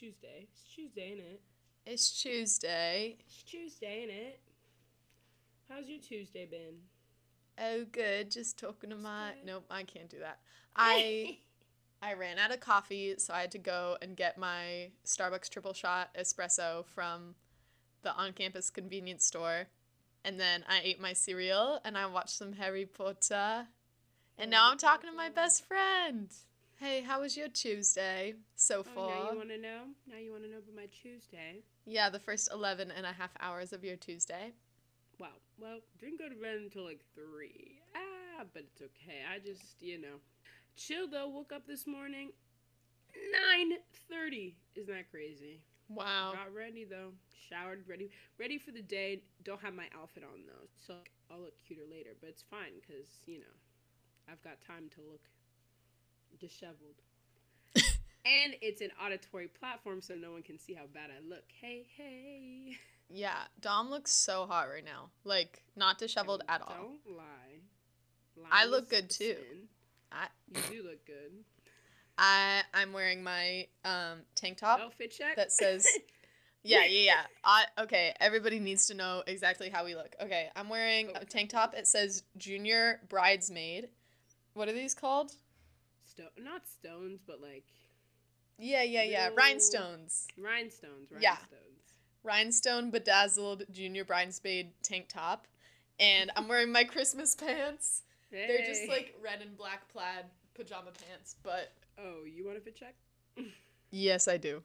Tuesday. It's Tuesday, ain't it? It's Tuesday. It's Tuesday, ain't it? How's your Tuesday been? Oh, good. Just talking to my. Nope, I can't do that. I I ran out of coffee, so I had to go and get my Starbucks triple shot espresso from the on-campus convenience store, and then I ate my cereal and I watched some Harry Potter, and now I'm talking to my best friend. Hey, how was your Tuesday so Oh, far? now you want to know? Now you want to know about my Tuesday? yeah, the first 11 and a half hours of your Tuesday. Wow. Well, didn't go to bed until like three. Ah, but it's okay. I just, you know, chilled though. Woke up this morning, nine thirty. Isn't that crazy? Wow. Got ready though. Showered, ready, ready for the day. Don't have my outfit on though, so I'll look cuter later. But it's fine because you know, I've got time to look disheveled. and it's an auditory platform, so no one can see how bad I look. Hey, hey. Yeah, Dom looks so hot right now. Like, not disheveled at all. Don't lie. I look good, too. sin. I You do look good. I I'm wearing my um tank top Outfit check. that says Yeah, yeah, yeah. I okay, everybody needs to know exactly how we look. Okay, I'm wearing a tank top. It says junior bridesmaid. What are these called? Sto- not stones, but like Yeah, yeah, yeah. Rhinestones. rhinestones. Rhinestones. Yeah. Rhinestone bedazzled junior bridesmaid tank top. And I'm wearing my Christmas pants. They're just like red and black plaid pajama pants, but Oh, you want a fit check? yes, I do.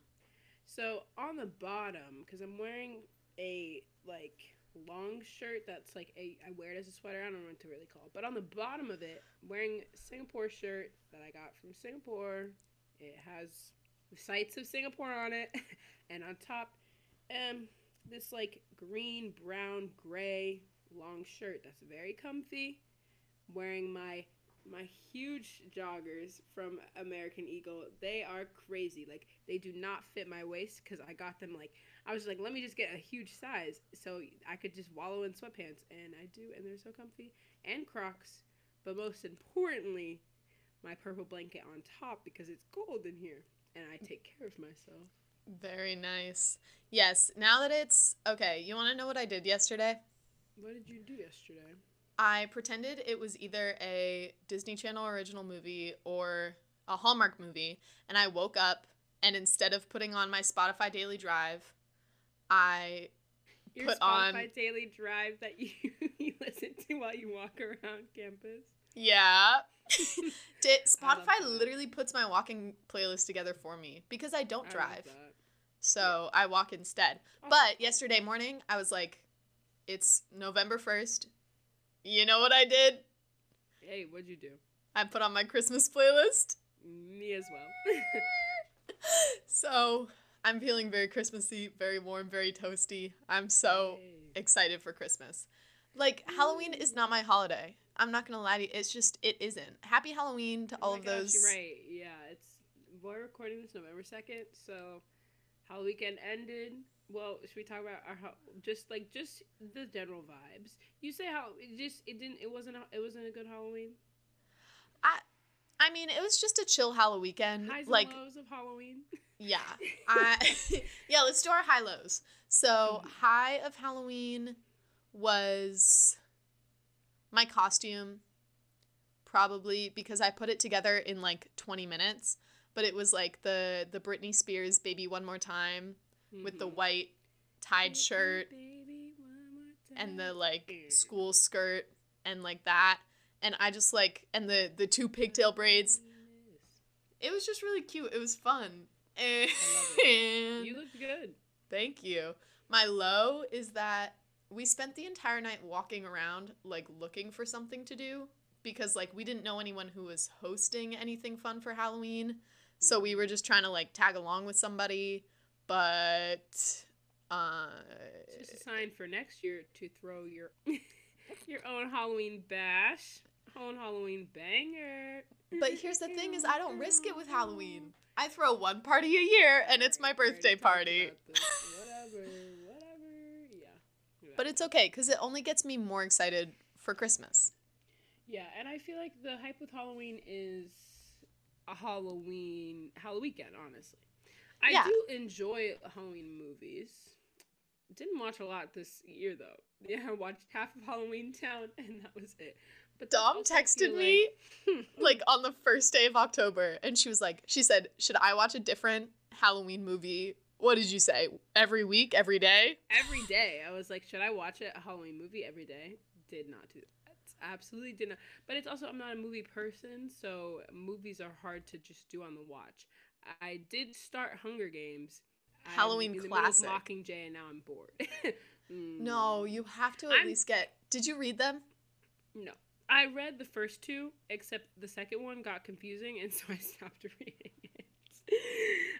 So on the bottom, because I'm wearing a like long shirt that's like a I wear it as a sweater. I don't know what to really call it. But on the bottom of it, I'm wearing Singapore shirt that I got from Singapore. It has the sights of Singapore on it, and on top, um, this like green, brown, gray long shirt that's very comfy. Wearing my my huge joggers from American Eagle. They are crazy. Like they do not fit my waist because I got them like I was like, let me just get a huge size so I could just wallow in sweatpants, and I do, and they're so comfy. And Crocs, but most importantly, my purple blanket on top because it's cold in here, and I take care of myself. Very nice. Yes, now that it's okay, you want to know what I did yesterday? What did you do yesterday? I pretended it was either a Disney Channel original movie or a Hallmark movie, and I woke up and instead of putting on my Spotify Daily Drive, I Your Put Spotify on- daily drive that you, you listen to while you walk around campus. yeah. Did Spotify literally puts my walking playlist together for me because I don't I drive. So I walk instead. Awesome. But yesterday morning, I was like, it's November 1st. You know what I did? Hey, what'd you do? I put on my Christmas playlist. Me as well. So I'm feeling very Christmassy, very warm, very toasty. I'm so Hey. excited for Christmas. Like, Halloween is not my holiday. I'm not gonna lie to you. It's just, it isn't. Happy Halloween to Oh all of gosh, those. Right. Yeah, it's we're recording this November second, so how weekend ended. Well, should we talk about our how, just like just the general vibes? You say how it just it didn't it wasn't a- it wasn't a good Halloween. I mean, it was just a chill Halloween weekend. Highs like, and lows of Halloween. yeah. I, yeah, let's do our high lows. So, Mhm. high of Halloween was my costume, probably because I put it together in like 20 minutes. But it was like the the Britney Spears "Baby One More Time" with the Mhm. white tied shirt Baby, one more and the like school skirt and like that. And I just like and the the two pigtail braids. It was just really cute. It was fun. And love You looked good. thank you. My low is that we spent the entire night walking around like looking for something to do because like we didn't know anyone who was hosting anything fun for Halloween. So we were just trying to like tag along with somebody, but uh It's just a sign for next year to throw your your own Halloween bash, own Halloween banger. but here's the thing is I don't risk it with Halloween. I throw one party a year and it's my birthday party. Whatever, whatever. Yeah. Yeah. But it's okay cuz it only gets me more excited for Christmas. yeah, and I feel like the hype with Halloween is a Halloween Halloween weekend. Honestly, I Yeah. do enjoy Halloween movies. Didn't watch a lot this year though. Yeah, I watched half of Halloween Town, and that was it. But Dom texted me like- on the first day of October, and she was like, she said, should I watch a different Halloween movie? What did you say? Every week, every day? every day. I was like, should I watch a Halloween movie every day? Did not do that. Absolutely did not. But it's also I'm not a movie person, so movies are hard to just do on the watch. I did start Hunger Games. I'm Halloween in middle of classic. Mockingjay, and now I'm bored. Mm, No, you have to at I'm- least get. Did you read them? No. I read the first two, except the second one got confusing, and so I stopped reading it.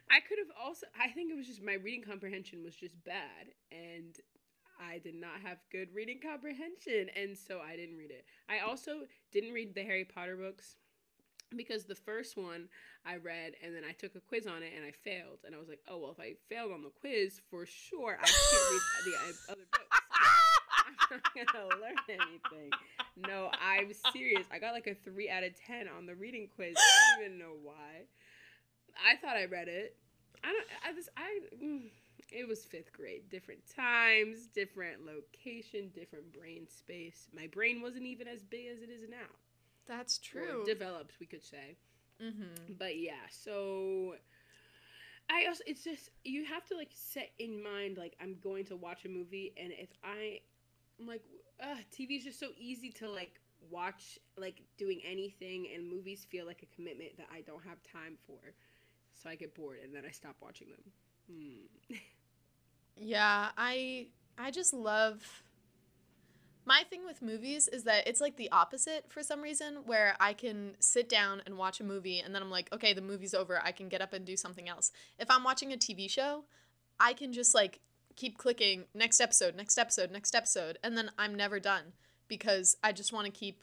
I could have also, I think it was just my reading comprehension was just bad, and I did not have good reading comprehension, and so I didn't read it. I also didn't read the Harry Potter books because the first one I read, and then I took a quiz on it, and I failed, and I was like, oh, well, if I failed on the quiz, for sure I can't read the uh, other books. I'm not gonna learn anything. No, I'm serious. I got like a three out of ten on the reading quiz. I don't even know why. I thought I read it. I don't. I just. I. mm, It was fifth grade. Different times, different location, different brain space. My brain wasn't even as big as it is now. That's Or developed, we could say. mm-hmm. But yeah, so I also it's just you have to like set in mind like I'm going to watch a movie and if I I'm like uh TV's just so easy to like watch like doing anything and movies feel like a commitment that I don't have time for. So I get bored and then I stop watching them. Hmm. Yeah, I I just love my thing with movies is that it's like the opposite for some reason where I can sit down and watch a movie and then I'm like, okay, the movie's over. I can get up and do something else. If I'm watching a TV show, I can just like keep clicking next episode, next episode, next episode, and then I'm never done because I just want to keep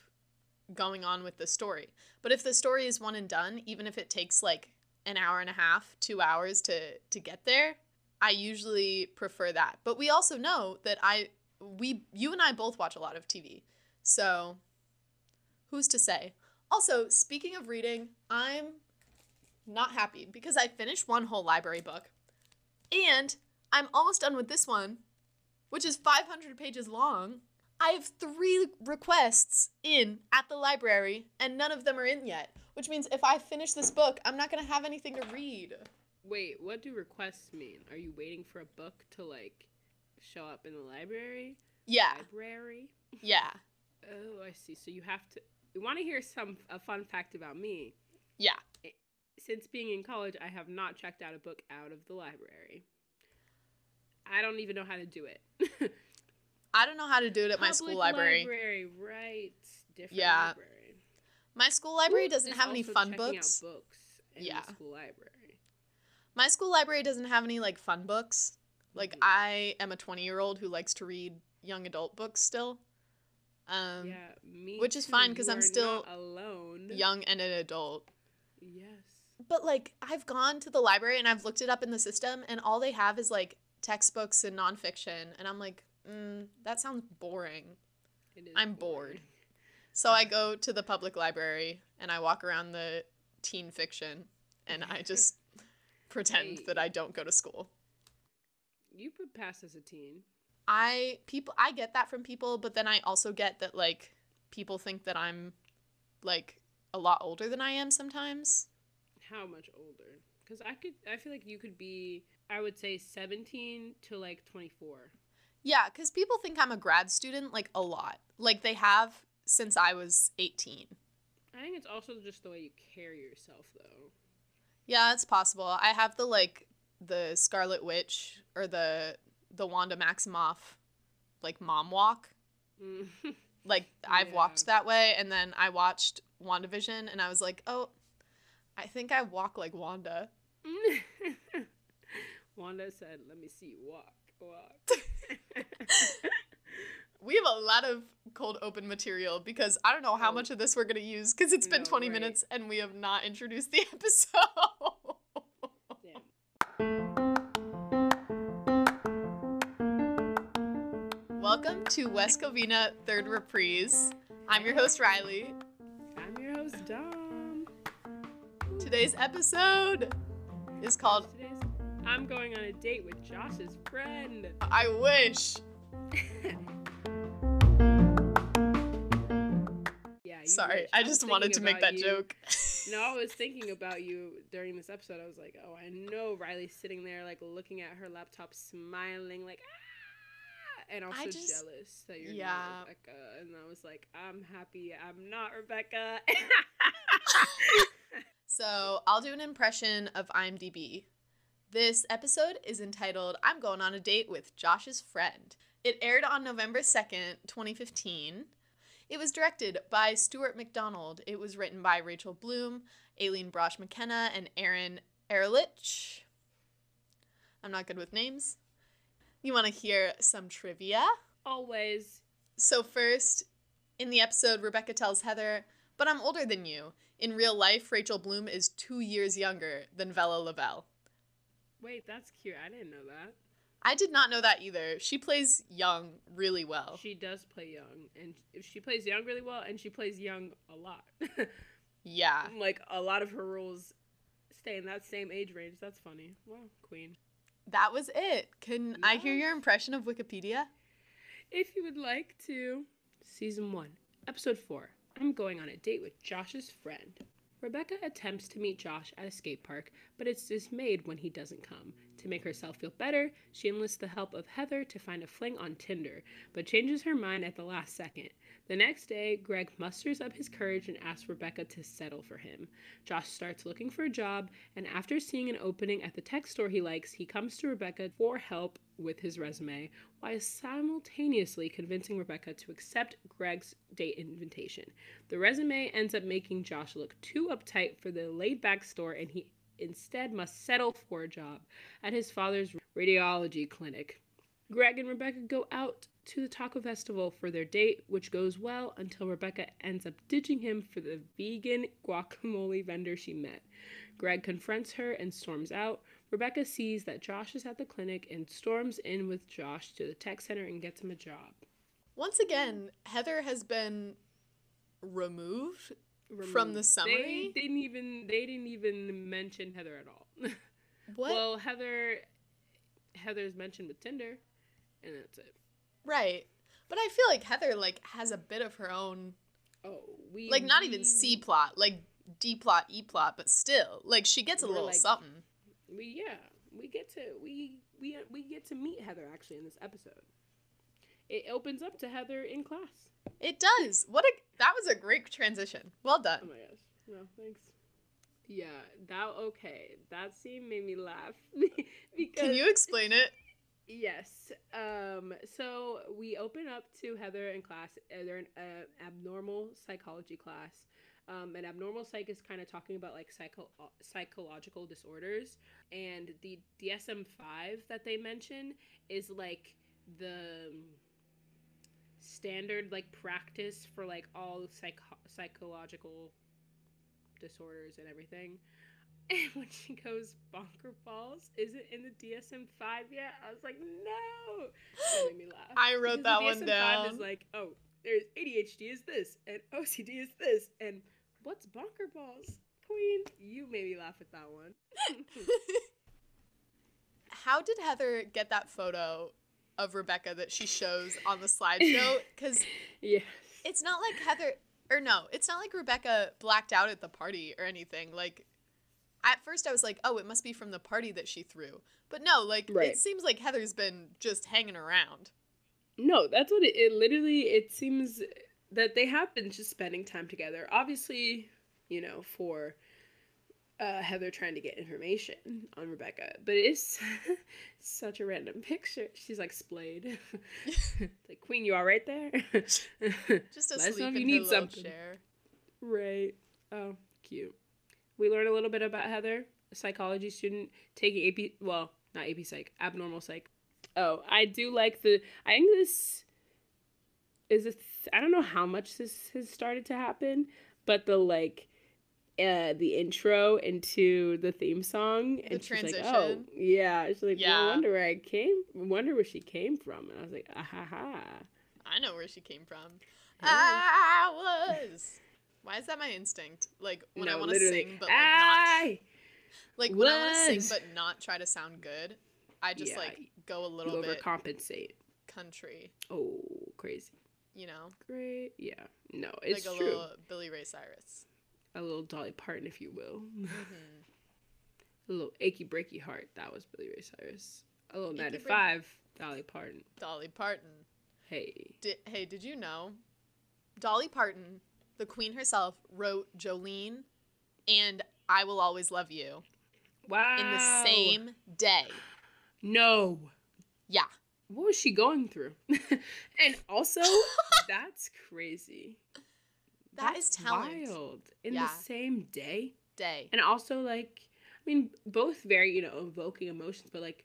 going on with the story. But if the story is one and done, even if it takes like an hour and a half, 2 hours to to get there, I usually prefer that. But we also know that I we you and I both watch a lot of TV. So who's to say? Also, speaking of reading, I'm not happy because I finished one whole library book and I'm almost done with this one, which is 500 pages long. I have 3 requests in at the library and none of them are in yet, which means if I finish this book, I'm not going to have anything to read. Wait, what do requests mean? Are you waiting for a book to like show up in the library? Yeah. Library? Yeah. Oh, I see. So you have to. You want to hear some a fun fact about me? Yeah. Since being in college, I have not checked out a book out of the library. I don't even know how to do it. I don't know how to do it at my school Public library. library, right? Different Yeah. library. My school library Ooh, doesn't have any fun books. books in Yeah. the school library. My school library doesn't have any like fun books. Like Mhm. I am a 20-year-old who likes to read young adult books still. Um yeah, me. which is too. fine 'cause You I'm still alone. young and an adult. Yes. But like I've gone to the library and I've looked it up in the system and all they have is like textbooks and nonfiction and I'm like, mm, that sounds boring. It is I'm boring. bored. So I go to the public library and I walk around the teen fiction and I just pretend Hey. that I don't go to school. You could pass as a teen. I people I get that from people, but then I also get that like people think that I'm like a lot older than I am sometimes. How much older? Because I could. I feel like you could be. I would say seventeen to like twenty four. Yeah, cuz people think I'm a grad student like a lot. Like they have since I was 18. I think it's also just the way you carry yourself, though. Yeah, it's possible. I have the like the Scarlet Witch or the the Wanda Maximoff like mom walk. Mm. Like I've Yeah. walked that way and then I watched WandaVision and I was like, "Oh, I think I walk like Wanda." Wanda said, "Let me see you walk, walk." We have a lot of cold open material because I don't know how Oh. much of this we're going to use because it's been No, 20 right. minutes and we have not introduced the episode. Welcome to West Covina Third Reprise. I'm your host, Riley. I'm your host, Dom. Today's episode is called I'm going on a date with Josh's friend. I wish. Yeah. Sorry. I was just wanted to make that you- joke. No, I was thinking about you during this episode. I was like, oh, I know Riley's sitting there, like, looking at her laptop, smiling, like, ah, and also just- jealous that you're yeah. not Rebecca. And I was like, I'm happy I'm not Rebecca. So I'll do an impression of IMDb. This episode is entitled I'm Going on a Date with Josh's Friend. It aired on November 2nd, 2015. It was directed by Stuart McDonald. It was written by Rachel Bloom, Aileen Brosh McKenna, and Aaron Ehrlich. I'm not good with names. You want to hear some trivia? Always. So, first, in the episode, Rebecca tells Heather, But I'm older than you. In real life, Rachel Bloom is two years younger than Vella Lovell. Wait, that's cute. I didn't know that. I did not know that either. She plays young really well. She does play young, and if she plays young really well, and she plays young a lot. Yeah. like a lot of her roles stay in that same age range. That's funny. Wow, queen. That was it. Can I hear your impression of Wikipedia? If you would like to, season one, episode four. I'm going on a date with Josh's friend. Rebecca attempts to meet Josh at a skate park, but is dismayed when he doesn't come. To make herself feel better, she enlists the help of Heather to find a fling on Tinder, but changes her mind at the last second. The next day, Greg musters up his courage and asks Rebecca to settle for him. Josh starts looking for a job, and after seeing an opening at the tech store he likes, he comes to Rebecca for help with his resume, while simultaneously convincing Rebecca to accept Greg's date invitation. The resume ends up making Josh look too uptight for the laid back store, and he instead must settle for a job at his father's radiology clinic. Greg and Rebecca go out to the taco festival for their date, which goes well until Rebecca ends up ditching him for the vegan guacamole vendor she met. Greg confronts her and storms out. Rebecca sees that Josh is at the clinic and storms in with Josh to the tech center and gets him a job. Once again, Heather has been removed. From the Removed. summary? they didn't even they didn't even mention Heather at all. What? Well, Heather, Heather's mentioned with Tinder, and that's it. right. But I feel like Heather like has a bit of her own Oh, we like not even C plot, like D plot, E plot, but still, like she gets a little like- something. We yeah, we get to we we we get to meet Heather actually in this episode. It opens up to Heather in class. It does. What a that was a great transition. Well done. Oh my gosh. No, thanks. Yeah, that okay. That scene made me laugh because Can you explain it? Yes. Um. So we open up to Heather in class. Uh, they're in an abnormal psychology class. Um, and abnormal psych is kind of talking about like psycho psychological disorders, and the DSM five that they mention is like the standard like practice for like all psycho- psychological disorders and everything. And when she goes bonker balls, is it in the DSM five yet? I was like, no. That made me laugh. I wrote Because that one DSM-5 down. Is like, oh, there's ADHD is this, and OCD is this, and what's bonker balls? Queen, you made me laugh at that one. How did Heather get that photo of Rebecca that she shows on the slideshow? Because yes. it's not like Heather, or no, it's not like Rebecca blacked out at the party or anything. Like, at first I was like, oh, it must be from the party that she threw. But no, like, Right. it seems like Heather's been just hanging around. No, that's what it, it literally it seems that they have been just spending time together. Obviously, you know, for uh, Heather trying to get information on Rebecca, but it is such a random picture. She's like splayed. like Queen, you all right there? Just Let us asleep know if you need something. chair. Right. Oh, cute. We learn a little bit about Heather, a psychology student taking AP, well, not AP Psych, abnormal Psych. Oh, I do like the. I think this is a. Th- I don't know how much this has started to happen, but the like, uh, the intro into the theme song The and she's like, oh, yeah. She's like, yeah. Wonder where I came. Wonder where she came from. And I was like, ah ha ha. I know where she came from. Hey. I was. Why is that my instinct? Like when I want to sing, but like not. I Like when I want to sing but not try to sound good, I just Yeah, like go a You little bit overcompensate. country, Oh, crazy. you know? Great. Yeah. No, it's like a true. little Billy Ray Cyrus. A little Dolly Parton, if you will. hmm a little achy breaky heart. That was Billy Ray Cyrus. A little Achy nine to breaky. five. Dolly Parton. Dolly Parton. Hey. Di- hey, did you know? Dolly Parton, the queen herself, wrote Jolene and I Will Always Love You Wow. in the same day. No. Yeah. What was she going through? and also, that's crazy. That is That's talent. Wild. In Yeah. the same day. Day. And also, like, I mean, both very, you know, evoking emotions, but like,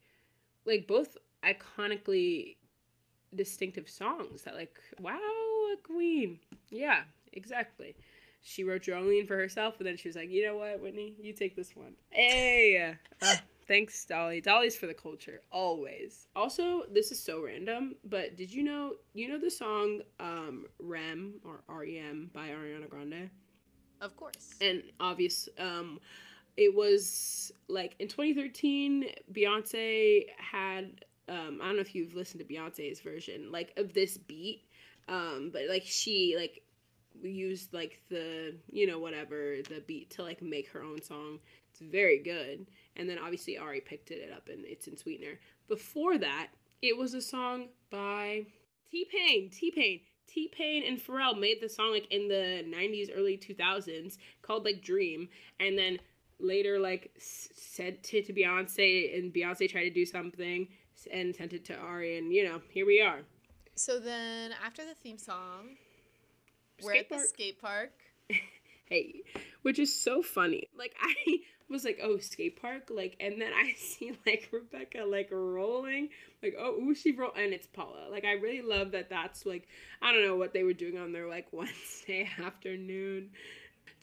like both iconically distinctive songs that, like, wow, a queen. Yeah, exactly. She wrote Jolene for herself, and then she was like, you know what, Whitney, you take this one. Hey, Uh, thanks, Dolly. Dolly's for the culture, always. Also, this is so random, but did you know, you know the song um, Rem or R.E.M. by Ariana Grande? Of course. and obvious um it was like in 2013 beyonce had um i don't know if you've listened to beyonce's version like of this beat um but like she like used like the you know whatever the beat to like make her own song it's very good and then obviously ari picked it up and it's in sweetener. Before that it was a song by t-pain t-pain. T-pain and pharrell made the song like in the 90s early 2000s called like dream. And then later like sent it to beyonce and beyonce tried to do something and sent it to ari and you know here we are. So then after the theme song, we're Skate at the skate park. hey which is so funny. Like i was like oh skate park? Like and then i see like rebecca like rolling. Like oh ooh, she roll and it's paula. Like i really love that that's like i don't know what they were doing on their like wednesday afternoon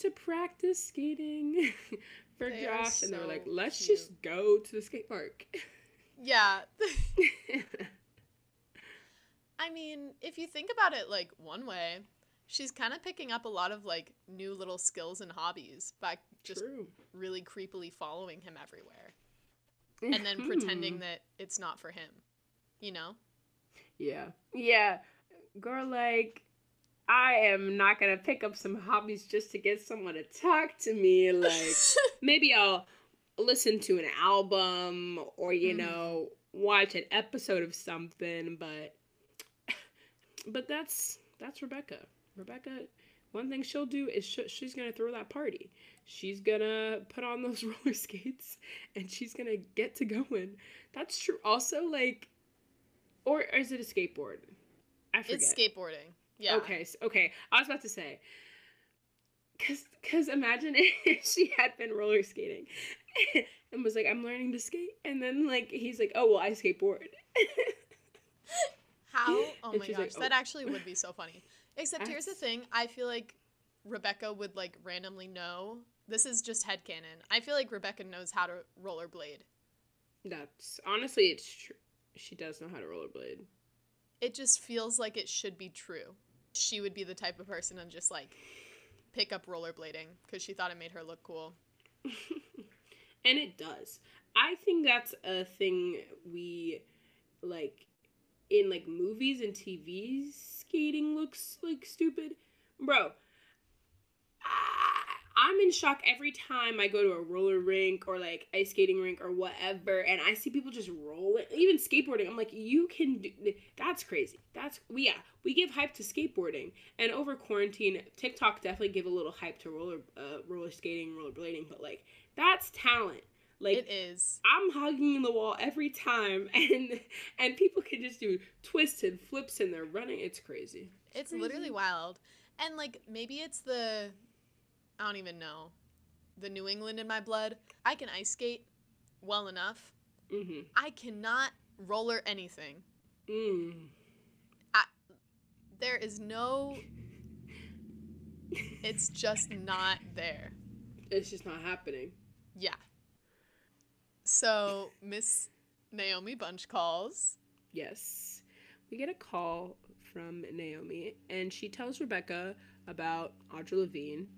to practice skating for They josh and they were like let's cute. just go to the skate park. Yeah. I mean, if you think about it like one way, she's kind of picking up a lot of like new little skills and hobbies by just True. really creepily following him everywhere and then pretending that it's not for him. You know? Yeah. Yeah. Girl, like, I am not going to pick up some hobbies just to get someone to talk to me. Like, maybe I'll listen to an album or, you Mhm. know, watch an episode of something, but. But that's that's Rebecca. Rebecca, one thing she'll do is sh- she's gonna throw that party. She's gonna put on those roller skates and she's gonna get to going. That's true. Also, like, or is it a skateboard? I forget. It's skateboarding. Yeah. Okay, okay. I was about to say, cause, cause imagine if she had been roller skating, and was like, "I'm learning to skate," and then like he's like, "Oh well, I skateboard." How? Oh And my gosh, like, that "Oh." actually would be so funny. Except here's the thing, I feel like Rebecca would like randomly know. This is just headcanon. I feel like Rebecca knows how to rollerblade. That's honestly, it's true. She does know how to rollerblade. It just feels like it should be true. She would be the type of person to just like pick up rollerblading because she thought it made her look cool. and it does. I think that's a thing we like in like movies and TV. Skating looks like stupid, bro. I'm in shock every time I go to a roller rink or like ice skating rink or whatever, and I see people just rolling, even skateboarding. I'm like, you can do. That's crazy. That's we yeah. We give hype to skateboarding, and over quarantine, TikTok definitely give a little hype to roller, uh, roller skating, rollerblading, but like that's talent. Like it is. I'm hugging the wall every time, and and people can just do twists and flips, and they're running. It's crazy. It's crazy. literally wild. And like maybe it's the I don't even know. The New England in my blood. I can ice skate well enough. Mm-hmm. I cannot roller anything. Mm. There is no It's just not there. It's just not happening. Yeah. So Miss Naomi Bunch calls. Yes. We get a call from Naomi, and she tells Rebecca about Audra Levine.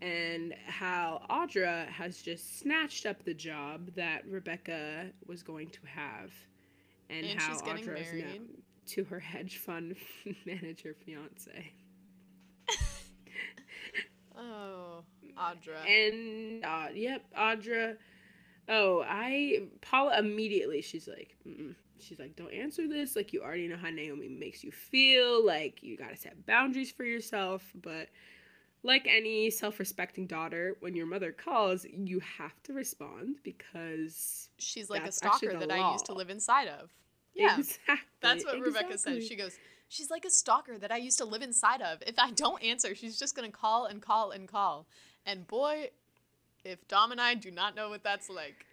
and how Audra has just snatched up the job that Rebecca was going to have, and, And how Audra is now to her hedge fund manager fiance. Oh, Audra. And uh, yep, Audra. Oh, I Paula immediately. She's like, Mm-mm. she's like, don't answer this. Like you already know how Naomi makes you feel. Like you gotta set boundaries for yourself. But like any self-respecting daughter, when your mother calls, you have to respond because She's like a stalker that I used to live inside of. Yeah. exactly, That's what Rebecca exactly. says. She goes, She's like a stalker that I used to live inside of. If I don't answer, she's just to call and call and call. And boy, if Dom and I do not know what that's like.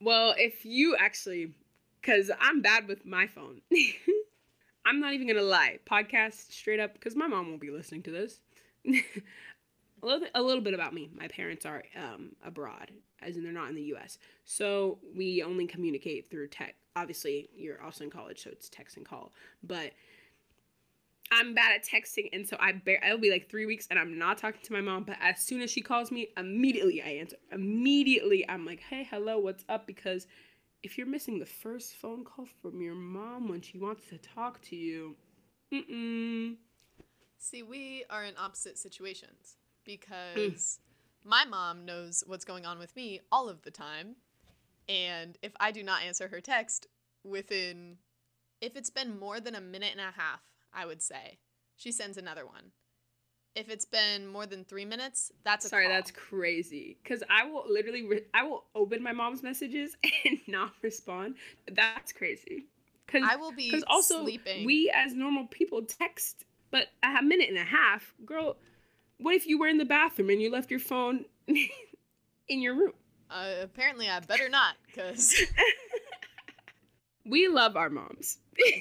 Well, if you actually, because I'm bad with my phone. I'm not even gonna lie. Podcast straight up, because my mom won't be listening to this. a little bit, a little bit about me. My parents are um, abroad, as in they're not in the U.S. So we only communicate through tech. Obviously, you're also in college, so it's text and call. But I'm bad at texting, and so I bear. It'll be like three weeks, and I'm not talking to my mom. But as soon as she calls me, immediately I answer. Immediately, I'm like, "Hey, hello, what's up?" Because if you're missing the first phone call from your mom when she wants to talk to you, mm-mm. See, we are in opposite situations hmm. because my mom knows what's going on with me all of the time. And if I do not answer her text within, if it's been more than a minute and a half, I would say, she sends another one. If it's been more than three minutes, that's a Sorry, call. that's crazy. Cause I will literally, re- I will open my mom's messages and not respond. That's crazy. Cause, I will be cause also sleeping. we as normal people text, but a minute and a half, girl. What if you were in the bathroom and you left your phone in your room? uh, apparently, I better not because We love our moms.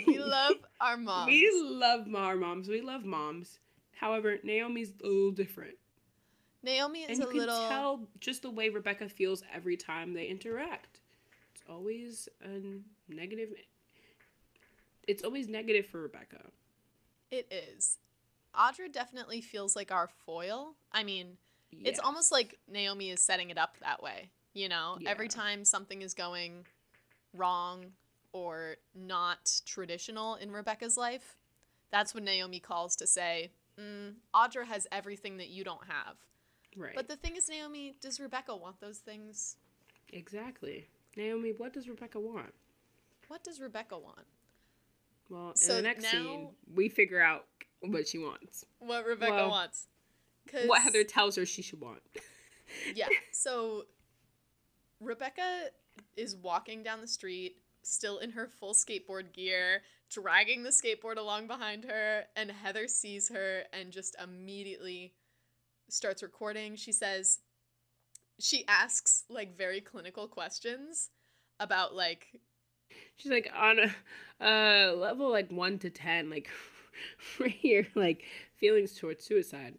we love our moms. We love our moms. We love moms. However, Naomi's a little different. Naomi is and you a can little. tell just the way Rebecca feels every time they interact. It's always a negative. It's always negative for Rebecca. It is. Audra definitely feels like our foil. I mean, it's almost like Naomi is setting it up that way. You know, every time something is going wrong or not traditional in Rebecca's life, that's when Naomi calls to say, mm, Audra has everything that you don't have. right. But the thing is, Naomi, does Rebecca want those things? exactly. Naomi, what does Rebecca want? What does Rebecca want? Well, in So the next scene, now- we figure out what she wants. What Rebecca Well, wants. What Heather tells her she should want. yeah. So Rebecca is walking down the street, still in her full skateboard gear, dragging the skateboard along behind her, and Heather sees her and just immediately starts recording. She says, she asks like very clinical questions about like She's like on a uh, level like one to ten, like right here, like feelings towards suicide.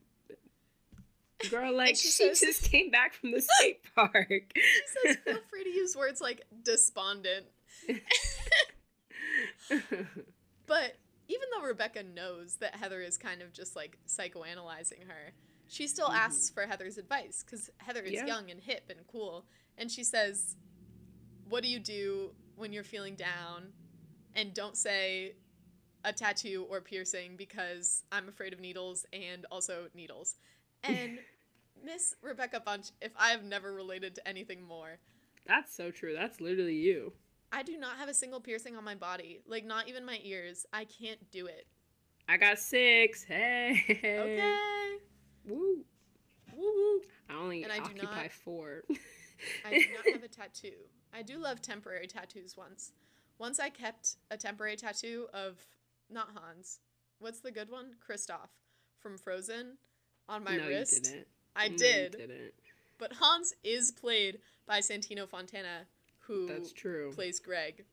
Girl, like she she, says- just came back from the skate park. she says feel free to use words like despondent But even though Rebecca knows that Heather is kind of just like psychoanalyzing her, she still Mhm. asks for Heather's advice because Heather is Yeah. young and hip and cool. And she says, What do you do when you're feeling down? And don't say a tattoo or piercing because I'm afraid of needles and also needles. And Miss Rebecca Bunch, if I have never related to anything more, That's so true. That's literally you. I do not have a single piercing on my body. Like, not even my ears. I can't do it. I got six. Hey. Okay. Woo. Woo woo. I only And I occupy not- four. I do not have a tattoo. I do love temporary tattoos once. Once I kept a temporary tattoo of not Hans. What's the good one? Kristoff from Frozen on my no, wrist. you didn't. I No, you did. didn't. But Hans is played by Santino Fontana, who That's true. plays Greg.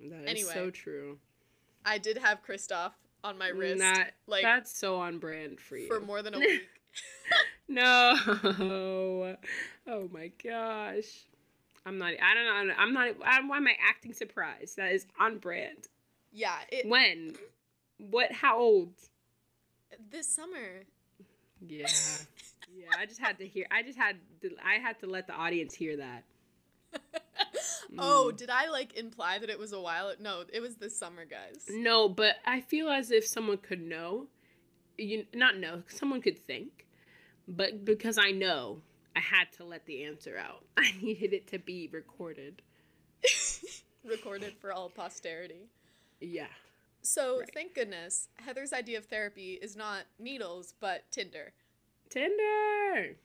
That is Anyway, so true. I did have Kristoff on my wrist That, like that's so on brand for you. for more than a week. No. Oh my gosh. I'm not. I don't know. I'm not. I, why am I acting surprised? That is on brand. yeah, it When? What? How old? this summer. Yeah. Yeah, I just had to hear. I just had. To, I had to let the audience hear that. Oh, Mm. did I like imply that it was a while? No, it was this summer, guys. No, but I feel as if someone could know. You not know. Someone could think, but because I know, I had to let the answer out. I needed it to be recorded. Recorded for all posterity. Yeah. So, Right. thank goodness, Heather's idea of therapy is not needles, but Tinder. Tinder.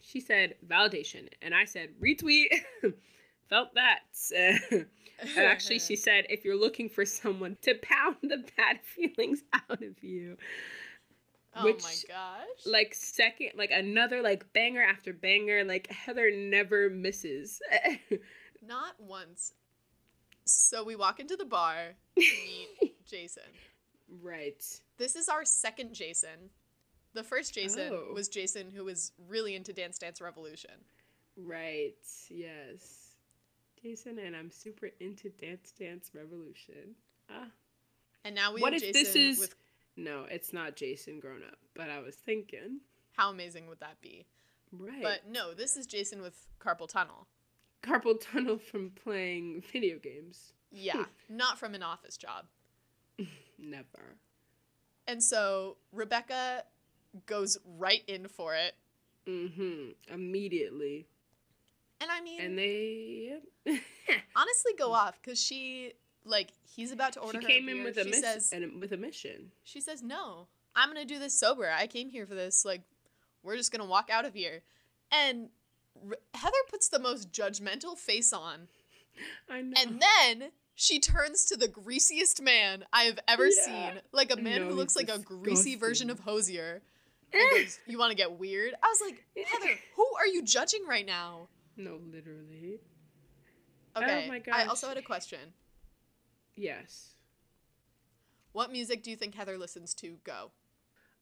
She said validation, and I said retweet. Felt that. and actually, she said if you're looking for someone to pound the bad feelings out of you, oh which, my gosh. like second, like another like banger after banger, like Heather never misses. Not once. So, we walk into the bar to meet Jason. right. This is our second Jason. The first Jason Oh. was Jason who was really into Dance Dance Revolution. Right. Yes. Jason and I'm super into Dance Dance Revolution. Ah. And now we what have if Jason this is with No, it's not Jason grown up, but I was thinking. how amazing would that be? Right. But no, this is Jason with carpal tunnel. carpal tunnel from playing video games. Yeah, not from an office job. Never. And so Rebecca goes right in for it. Mm-hmm. Immediately. And I mean, And they honestly go off because she, like, he's about to order She came a in with a she miss says, and with a mission. she says, no, I'm going to do this sober. I came here for this. Like, we're just going to walk out of here. And R- Heather puts the most judgmental face on. I know. And then she turns to the greasiest man I have ever Yeah. seen. Like a man know, who looks like a greasy version of Hozier. And goes, you want to get weird? I was like, Heather, who are you judging right now? No, literally. Oh Okay. my I also had a question. Yes. What music do you think Heather listens to? Go.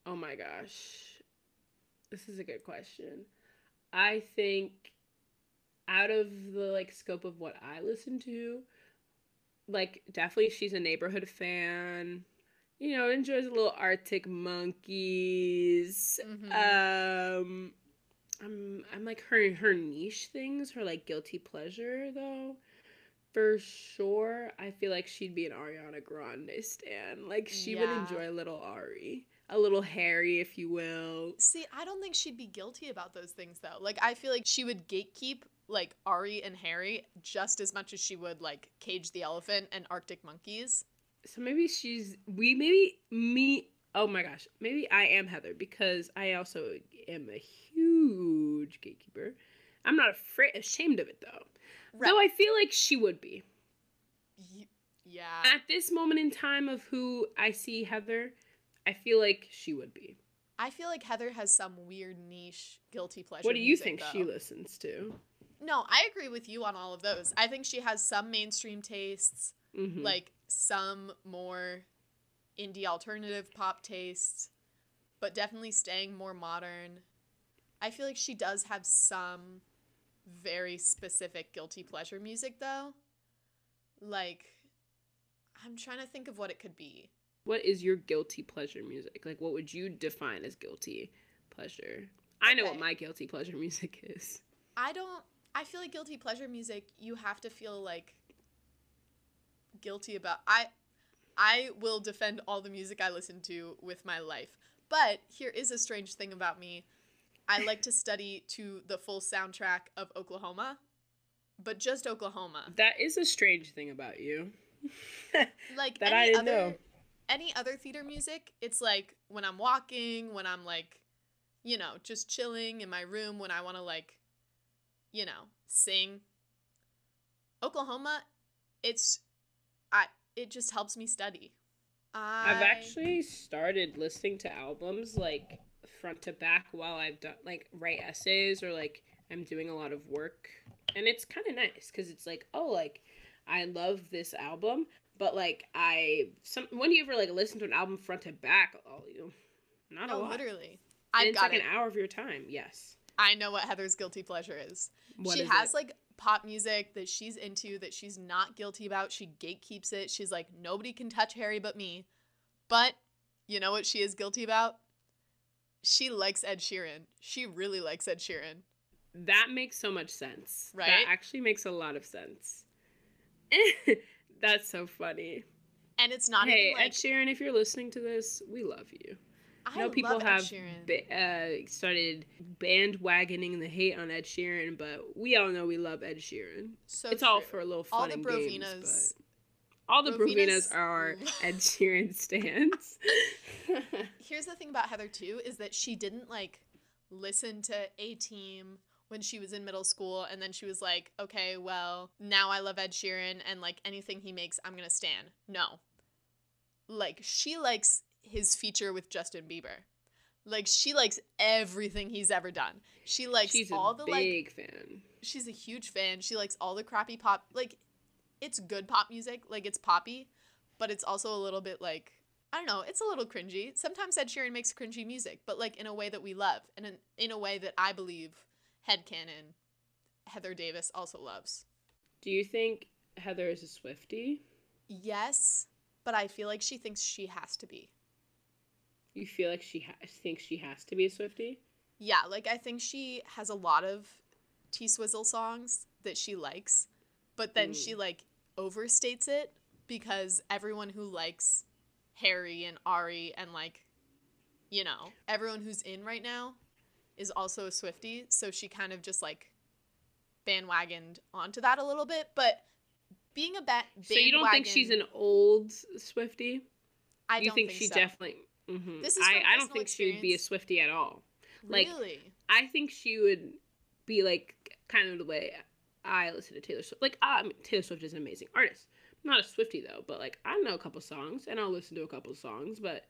Oh my gosh. This is a good question. I think out of the like scope of what I listen to, like definitely she's a neighborhood fan. You know, enjoys a little Arctic Monkeys. Mhm. Um I'm I'm like her her niche things, her like guilty pleasure though. For sure, I feel like she'd be an Ariana Grande stan. Like she would enjoy a little Ari, a little Harry, if you will. See, I don't think she'd be guilty about those things though. Like I feel like she would gatekeep like Ari and Harry just as much as she would like Cage the Elephant and Arctic Monkeys. So maybe she's we maybe me. Oh my gosh, maybe I am Heather because I also am a huge gatekeeper. I'm not afraid ashamed of it though. Right. Though I feel like she would be. Yeah. At this moment in time of who I see Heather, I feel like she would be. I feel like Heather has some weird niche guilty pleasure. What do you music, think though. she listens to? No, I agree with you on all of those. I think she has some mainstream tastes, Mhm. like some more indie alternative pop tastes, but definitely staying more modern. I feel like she does have some very specific guilty pleasure music though. Like I'm trying to think of what it could be. What is your guilty pleasure music? Like, what would you define as guilty pleasure? I know what my guilty pleasure music is. I don't I feel like guilty pleasure music you have to feel like guilty about I I will defend all the music I listen to with my life. But here is a strange thing about me. I like to study to the full soundtrack of Oklahoma, but just Oklahoma. That is a strange thing about you. Like That any I didn't other know. any other theater music, it's like when I'm walking, when I'm like, you know, just chilling in my room when I want to like, you know, sing. Oklahoma, it's I it just helps me study. I, I've actually started listening to albums like front to back while I've done like write essays or like I'm doing a lot of work. And it's kind of nice cuz it's like, oh, like I love this album, but like I some when do you ever like listen to an album front to back? All you not a no, lot. literally. I've got like it. an hour of your time. Yes. I know what Heather's guilty pleasure is. What she is has it? like pop music that she's into that she's not guilty about. She gatekeeps it. She's like, nobody can touch Harry but me. But you know what she is guilty about? She likes Ed Sheeran. She really likes Ed Sheeran. That makes so much sense. Right? That actually makes a lot of sense. That's so funny. And it's not hey, like Ed Sheeran, if you're listening to this, we love you. I know people have ba- uh, started bandwagoning the hate on Ed Sheeran, but we all know we love Ed Sheeran. so it's all for a little fun. All the Brovinas- games, all the Brovinas Brovinas are Ed Sheeran stands. Here's the thing about Heather too is that she didn't like listen to A Team when she was in middle school and then she was like, "Okay, well, now I love Ed Sheeran and like anything he makes, I'm going to stand." No. Like she likes his feature with Justin Bieber. Like she likes everything he's ever done. She likes She's all a the like big fan. she's a huge fan. She likes all the crappy pop. Like, it's good pop music. Like, it's poppy, but it's also a little bit like I don't know. It's a little cringy. Sometimes Ed Sheeran makes cringy music, but like in a way that we love, and in, in a way that I believe headcanon Heather Davis also loves. Do you think Heather is a Swifty? Yes, but I feel like she thinks she has to be. You feel like she ha- thinks she has to be a Swifty? Yeah, like I think she has a lot of T Swizzle songs that she likes, but then Mm. she like overstates it because everyone who likes Harry and Ari and like, you know, everyone who's in right now is also a Swifty, so she kind of just like bandwagoned onto that a little bit. But being a bat, So you don't think she's an old Swifty? I you don't think, think, she so. definitely? hmm This is I, I don't think she would be a experience. Swifty at all. like- really. I think she would be like kind of the way I listen to Taylor Swift. Like I mean, Taylor Swift is an amazing artist. I'm not a Swifty though, but like I know a couple songs and I'll listen to a couple songs, but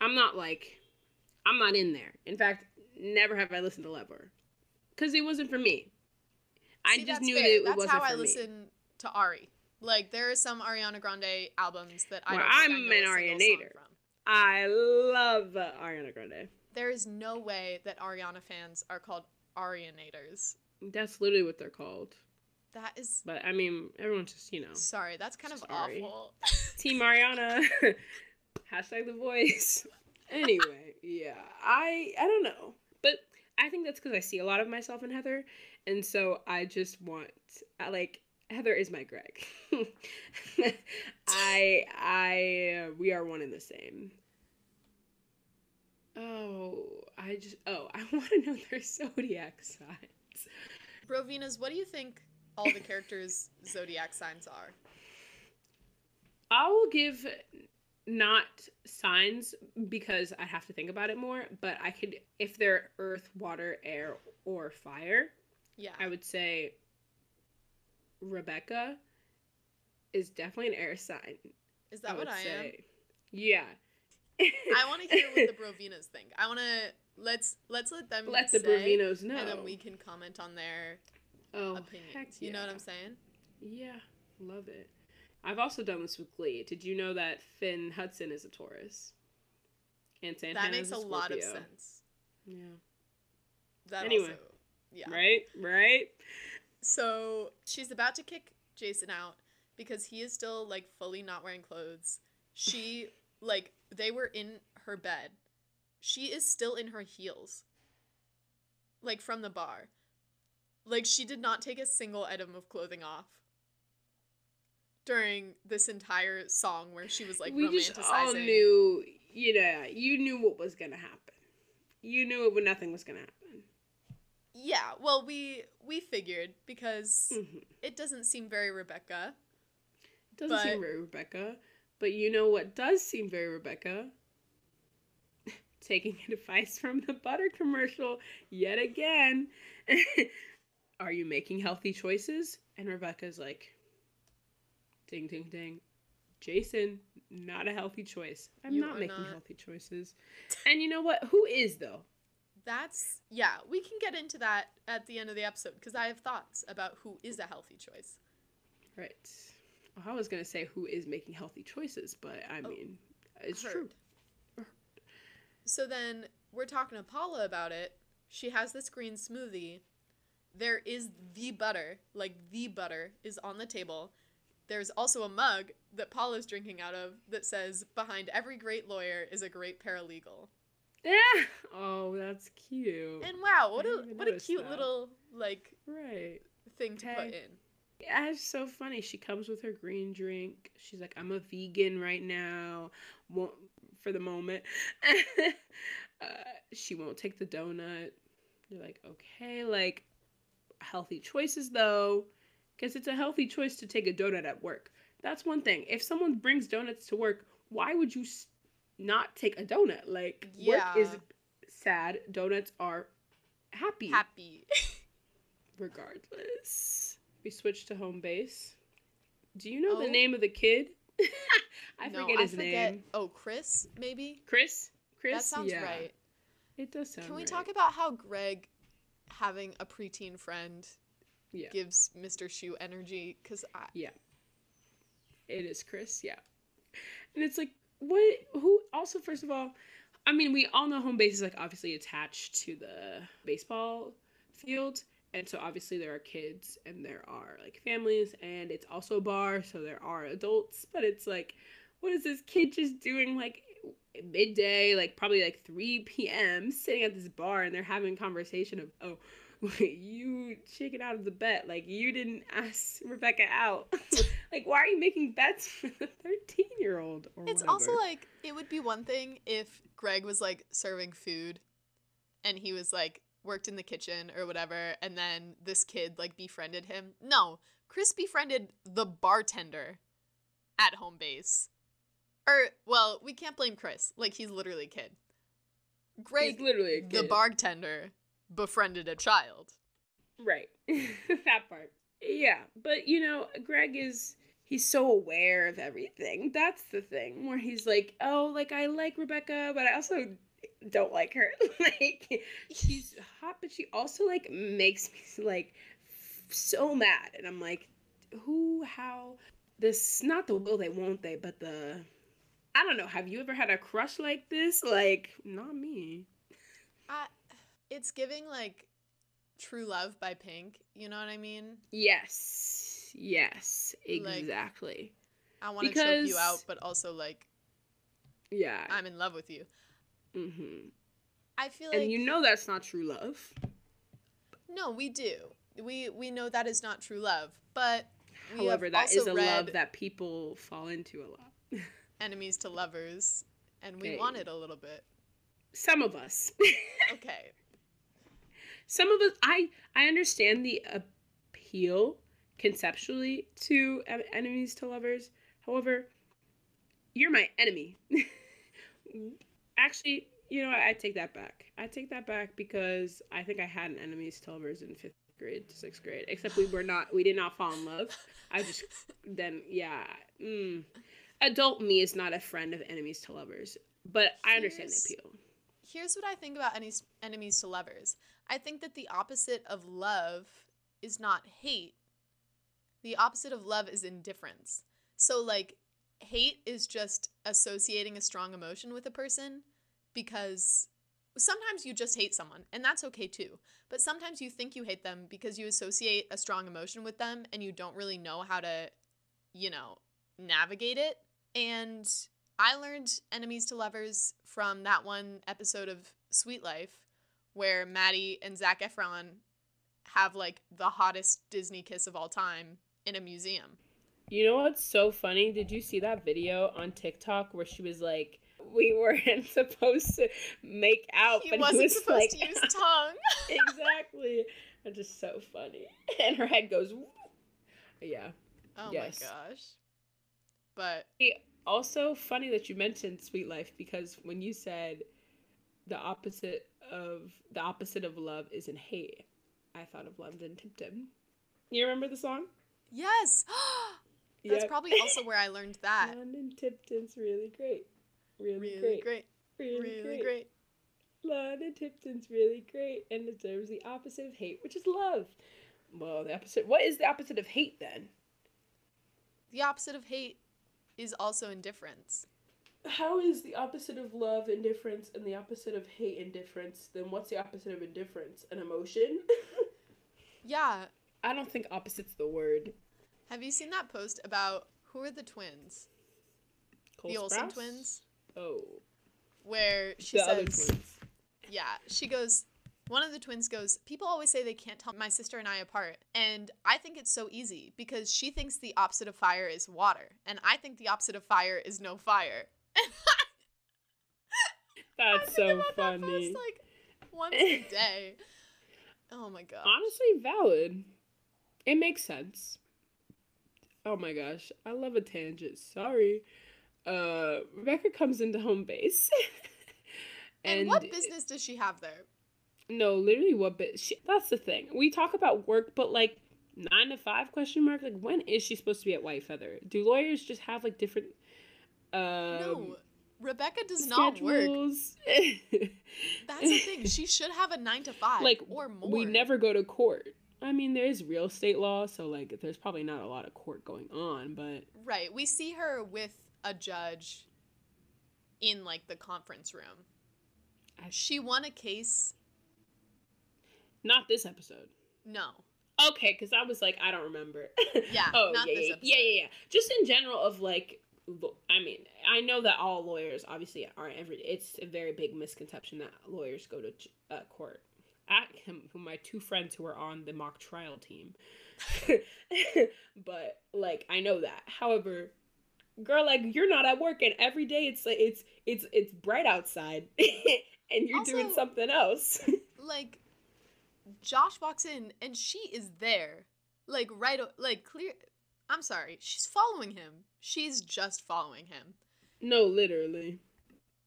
I'm not like I'm not in there. In fact, never have I listened to Lover because it wasn't for me. I See, just knew fair. that it That's wasn't for me. That's how I me. listen to Ari. Like there are some Ariana Grande albums that I Well, I'm I know an Arianator. I love uh, Ariana Grande. There is no way that Ariana fans are called Arianators. That's literally what they're called. That is But I mean, everyone's just you know sorry. That's kind of Sorry. awful. Team Mariana. Hashtag the voice. Anyway, yeah, I I don't know, but I think that's because I see a lot of myself in Heather, and so I just want I like Heather is my Greg. I I uh, we are one and the same. Oh, I just oh I want to know their zodiac signs. Brovinas, what do you think all the characters' zodiac signs are? I will give not signs because I have to think about it more, but I could if they're earth, water, air, or fire, Yeah. I would say Rebecca is definitely an air sign. Is that would what I am? Yeah. I want to hear what the Brovinas think. I want to let's let's let them let the say, Brovinas know. and then we can comment on their oh, opinions. heck You know what. I'm saying? Yeah, love it. I've also done this with Glee. Did you know that Finn Hudson is a Taurus? And Santana that makes a a lot of sense. Yeah. That Anyway. also, yeah. Right? Right? So she's about to kick Jason out because he is still like fully not wearing clothes. She like they were in her bed. She is still in her heels. Like from the bar. Like she did not take a single item of clothing off during this entire song where she was like we romanticizing. just all knew, you know, you knew what was gonna happen. You knew it when nothing was gonna happen. Yeah, well we we figured because Mhm. it doesn't seem very Rebecca. Doesn't But- seem very Rebecca, but you know what does seem very Rebecca? Taking advice from the butter commercial yet again. Are you making healthy choices? And Rebecca's like, ding, ding, ding. Jason, not a healthy choice. I'm You not making not. healthy choices. And you know what? Who is though? That's yeah, we can get into that at the end of the episode because I have thoughts about who is a healthy choice. Right. Well, I was gonna say who is making healthy choices, but I Oh, mean, it's Heard. true. So then we're talking to Paula about it. She has this green smoothie. There is the butter, like the butter, is on the table. There's also a mug that Paula's drinking out of that says, "Behind every great lawyer is a great paralegal." Yeah. Oh, that's cute. And wow, what a what a cute that. little like right. thing to put Okay. in. Yeah, it's so funny. She comes with her green drink. She's like, I'm a vegan right now, won't for the moment. uh, she won't take the donut. You're like, okay, like healthy choices though, because it's a healthy choice to take a donut at work. That's one thing. If someone brings donuts to work, why would you s- not take a donut? Like work is sad. Donuts are happy Happy. regardless. We switch to home base. Do you know the Oh. name of the kid? I no, forget his I forget. name. Oh, Chris, maybe? Chris? Chris? that sounds Yeah, right. It does sound Can we right. talk about how Greg having a preteen friend Yeah. gives Mr. Schue energy? Because I, yeah, It is Chris, yeah. And it's like, what? Who? Also, first of all, I mean, we all know home base is like obviously attached to the baseball field. And so obviously there are kids and there are like families and it's also a bar, so there are adults. But it's like, what is this kid just doing like midday, like probably like 3 p.m., sitting at this bar and they're having conversation of, oh, you chicken out of the bet. Like you didn't ask Rebecca out. like why are you making bets for the 13 year old? Or it's whatever? also like, it would be one thing if Greg was like serving food and he was like worked in the kitchen or whatever, and then this kid like befriended him. No, Chris befriended the bartender at home base. Or, well, we can't blame Chris. Like, he's literally a kid. Greg, He's literally a the bartender, befriended a child. Right. that part. Yeah, but you know, Greg is he's so aware of everything. That's the thing where he's like, "Oh, like I like Rebecca, but I also don't like her. like she's hot, but she also like makes me like f- so mad." And I'm like, "Who how this not the will they won't they, but the I don't know. Have you ever had a crush like this? Like, not me. I, it's giving like True Love by Pink. You know what I mean? Yes. Yes. Like- Exactly. I want to choke you out, but also like yeah. I'm in love with you. Mm hmm I feel like And you know that's not true love. no, we do. We we know that is not true love, but However, that is a read love that people fall into a lot. enemies to lovers, and we Okay. want it a little bit. Some of us. Okay, Some of us. I I understand the appeal conceptually to enemies to lovers. However, you're my enemy. Actually, you know? I take that back. I take that back because I think I had an enemies to lovers in fifth grade to sixth grade. Except we were not. We did not fall in love. I just then yeah. Mm. Adult me is not a friend of enemies to lovers, but I understand the appeal. here's what I think about enemies enemies to lovers. I think that the opposite of love is not hate. The opposite of love is indifference. So like hate is just associating a strong emotion with a person because sometimes you just hate someone and that's okay too. But sometimes you think you hate them because you associate a strong emotion with them and you don't really know how to, you know, navigate it. And I learned enemies to lovers from that one episode of Suite Life where Maddie and Zac Efron have like the hottest Disney kiss of all time in a museum. You know what's so funny? Did you see that video on TikTok where she was like, "We weren't supposed to make out," He but wasn't he was supposed like, to use tongue. exactly. It's just so funny, and her head goes, "Whoop." yeah. Oh Yes. my gosh. But Also, funny that you mentioned Suite Life because when you said the opposite of the opposite of love isn't hate, I thought of London Tipton. You remember the song? yes, that's Yep. probably also where I learned that. London Tipton's really great. Really, Really great. great. Really, Really great. great. London Tipton's really great and deserves the opposite of hate, which is love. Well, the opposite. What is the opposite of hate then? The opposite of hate is also indifference. How is the opposite of love indifference and the opposite of hate indifference? Then what's the opposite of indifference? An emotion? Yeah. I don't think opposite's the word. Have you seen that post about who are the twins? Cole the Olsen Sprouse? twins? Oh, Where she the other says twins. Yeah, she goes. One of the twins goes, People always say they can't tell my sister and I apart. And I think it's so easy because she thinks the opposite of fire is water. And I think the opposite of fire is no fire. That's so about that funny. post, like once a day. Oh my god. Honestly, valid. It makes sense. Oh my gosh, I love a tangent. Sorry. Uh, Rebecca comes into home base. And, what business does she have there? No, literally, what bit? She, that's the thing. We talk about work, but like nine to five question mark. Like, when is she supposed to be at White Feather? Do lawyers just have like different? Um, no, Rebecca does not work. schedules? That's the thing. She should have a nine to five, like or more. we never go to court. I mean, there is real estate law, so like, there's probably not a lot of court going on, but Right. We see her with a judge in like the conference room. I- She won a case. Not this episode. No. Okay, because I was like, I don't remember. Yeah, oh, not yeah, this yeah, yeah, yeah, yeah. Just in general, of like, I mean, I know that all lawyers obviously aren't every. It's a very big misconception that lawyers go to uh, court. I, my two friends who are on the mock trial team, but like I know that. However, girl, like you're not at work, and every day it's like it's it's it's bright outside, and you're doing something else. Like Josh walks in and she is there. Like right like clear I'm sorry. She's following him. She's just following him. no, literally.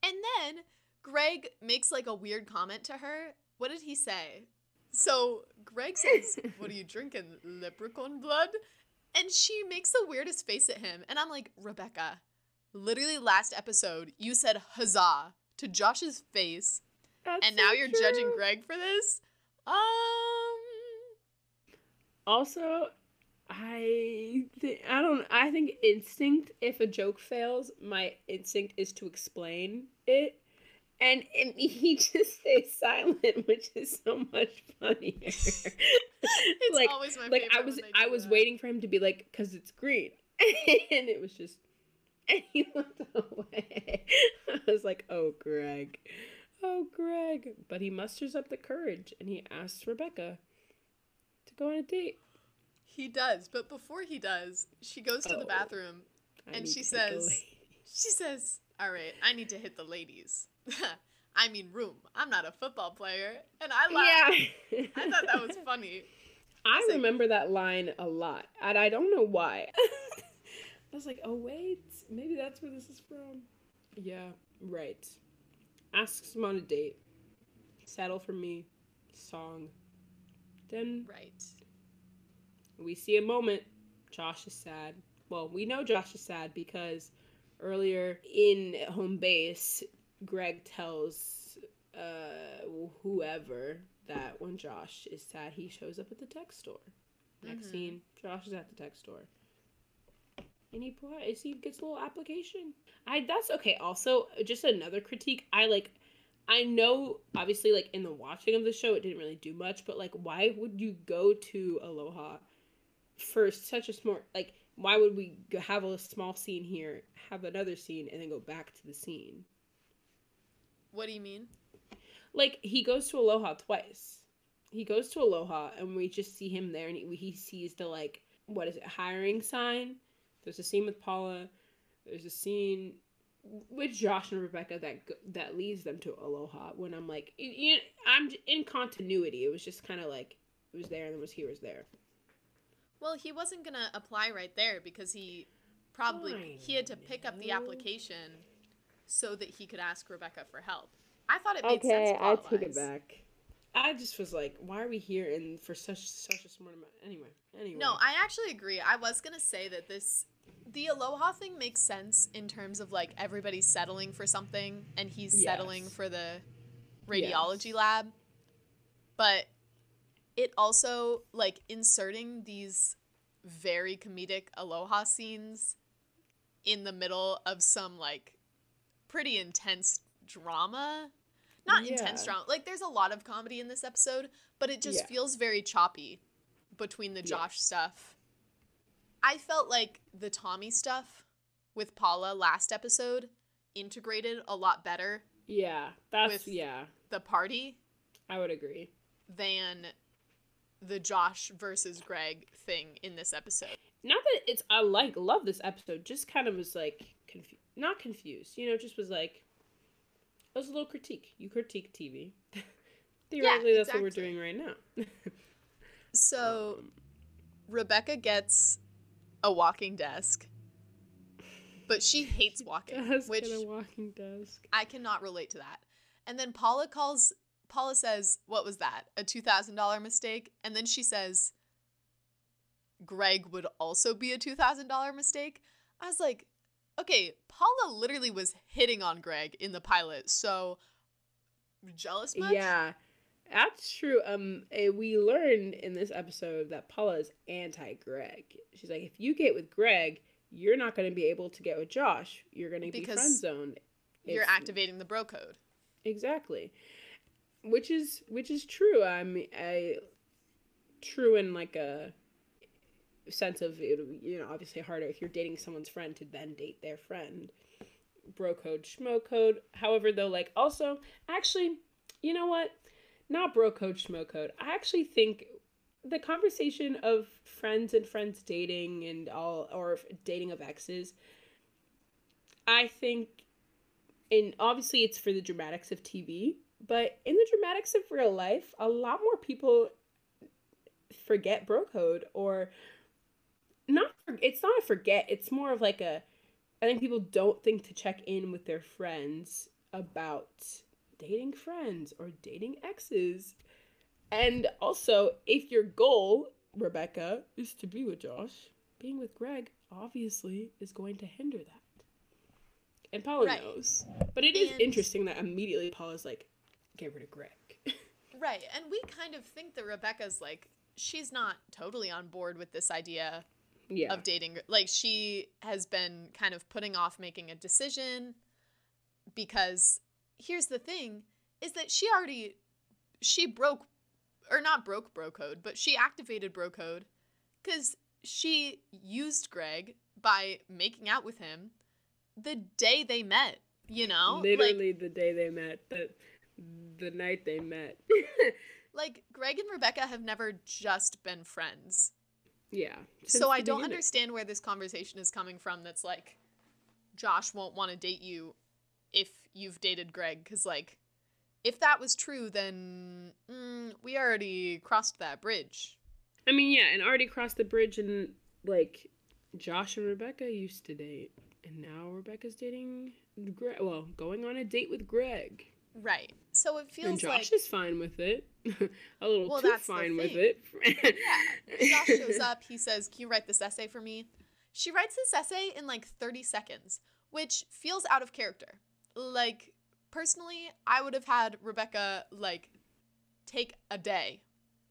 And then Greg makes like a weird comment to her. What did he say? So Greg says, What are you drinking? Leprechaun blood? And she makes the weirdest face at him. And I'm like, Rebecca, literally last episode, you said huzzah to Josh's face. That's And so now you're judging. Greg for this? Also, I th- I don't I think instinct if a joke fails, my instinct is to explain it. And, and he just stays silent, which is so much funnier. It's like always my like. I was I was that. waiting for him to be like cuz it's green. and it was just and he looked away. I was like, "Oh, Greg. Oh, Greg." But he musters up the courage and he asks Rebecca to go on a date. He does, but before he does, she goes to the Oh. bathroom. I And she to take a says- She says, All right, I need to hit the ladies. I mean, room. I'm not a football player. And I laughed. Yeah. I thought that was funny. I like- remember that line a lot, and I don't know why. I was like, oh, wait, maybe that's where this is from. Yeah, right. Asks him on a date. Settle for me. Song. Then Right. we see a moment. Josh is sad. Well, we know Josh is sad because earlier in home base, Greg tells uh, whoever that when Josh is sad, he shows up at the tech store. Next Mhm. scene, Josh is at the tech store. And he applies, he gets a little application. I that's okay. Also, just another critique. I like I know obviously like in the watching of the show it didn't really do much, but like why would you go to Aloha for such a small like why would we have a small scene here, have another scene and then go back to the scene? What do you mean? Like he goes to Aloha twice. He goes to Aloha and we just see him there and he, he sees the like what is it hiring sign. There's a scene with Paula. There's a scene with Josh and Rebecca that that leads them to Aloha. When I'm like, y- you I'm in continuity. It was just kind of like it was there and it was here was there. Well, he wasn't going to apply right there because he probably I he had to pick up the application so that he could ask Rebecca for help. I thought it made sense. Okay, I take it back. I just was like, why are we here and for such such a smart amount? Anyway, anyway. No, I actually agree. I was gonna say that this the Aloha thing makes sense in terms of like everybody's settling for something and he's settling for the radiology lab. But it also like inserting these very comedic Aloha scenes in the middle of some like pretty intense drama. Not intense drama. Like there's a lot of comedy in this episode, but it just Yeah. feels very choppy between the Yeah. Josh stuff. I felt like the Tommy stuff with Paula last episode integrated a lot better. Yeah, that's with yeah. the party I would agree. than the Josh versus Greg thing in this episode. Not that it's I like love this episode, just kind of was like confused, not confused. You know, just was like it was a little critique. You critique TV. Theoretically, that's what we're doing right now. So Um, Rebecca gets a walking desk, but she hates walking, desk which a walking desk. I cannot relate to that. And then Paula calls, Paula says, What was that? A $2,000 mistake? And then she says, Greg would also be a $2,000 mistake. I was like, okay, Paula literally was hitting on Greg in the pilot. So, jealous much? Yeah, that's true. Um, eh, we learned in this episode that Paula is anti-Greg. She's like, if you get with Greg, you're not going to be able to get with Josh. You're going to be friend zoned. You're activating the bro code. exactly, which is which is true. I mean, I true in like a sense of it. You know, obviously harder if you're dating someone's friend to then date their friend. Bro code, schmo code. However, though, like also, actually, you know what? Not bro code, schmo code. I actually think the conversation of friends and friends dating and all, or dating of exes, I think, and obviously it's for the dramatics of TV, but in the dramatics of real life, a lot more people forget bro code or not. It's not a forget. It's more of like a. I think people don't think to check in with their friends about dating friends or dating exes. And also, if your goal, Rebecca, is to be with Josh, being with Greg obviously is going to hinder that. And Paula Right. knows. But it is And- interesting that immediately Paula's like, get rid of Greg. Right. And we kind of think that Rebecca's like, she's not totally on board with this idea yeah. of dating. Like she has been kind of putting off making a decision because here's the thing is that she already she broke or not broke bro code, but she activated bro code cuz she used Greg by making out with him the day they met, you know? Like Literally the day they met, the the night they met. like Greg and Rebecca have never just been friends. yeah. so I don't beginning. understand where this conversation is coming from. That's like, Josh won't want to date you if you've dated Greg, because like, if that was true, then mm, we already crossed that bridge. I mean, yeah, and already crossed the bridge and like Josh and Rebecca used to date. And now Rebecca's dating Greg. Well, going on a date with Greg. Right. So it feels and Josh like is fine with it. a little Well, too fine with it. Josh shows up. He says, "Can you write this essay for me?" She writes this essay in like 30 seconds, which feels out of character. Like personally, I would have had Rebecca like take a day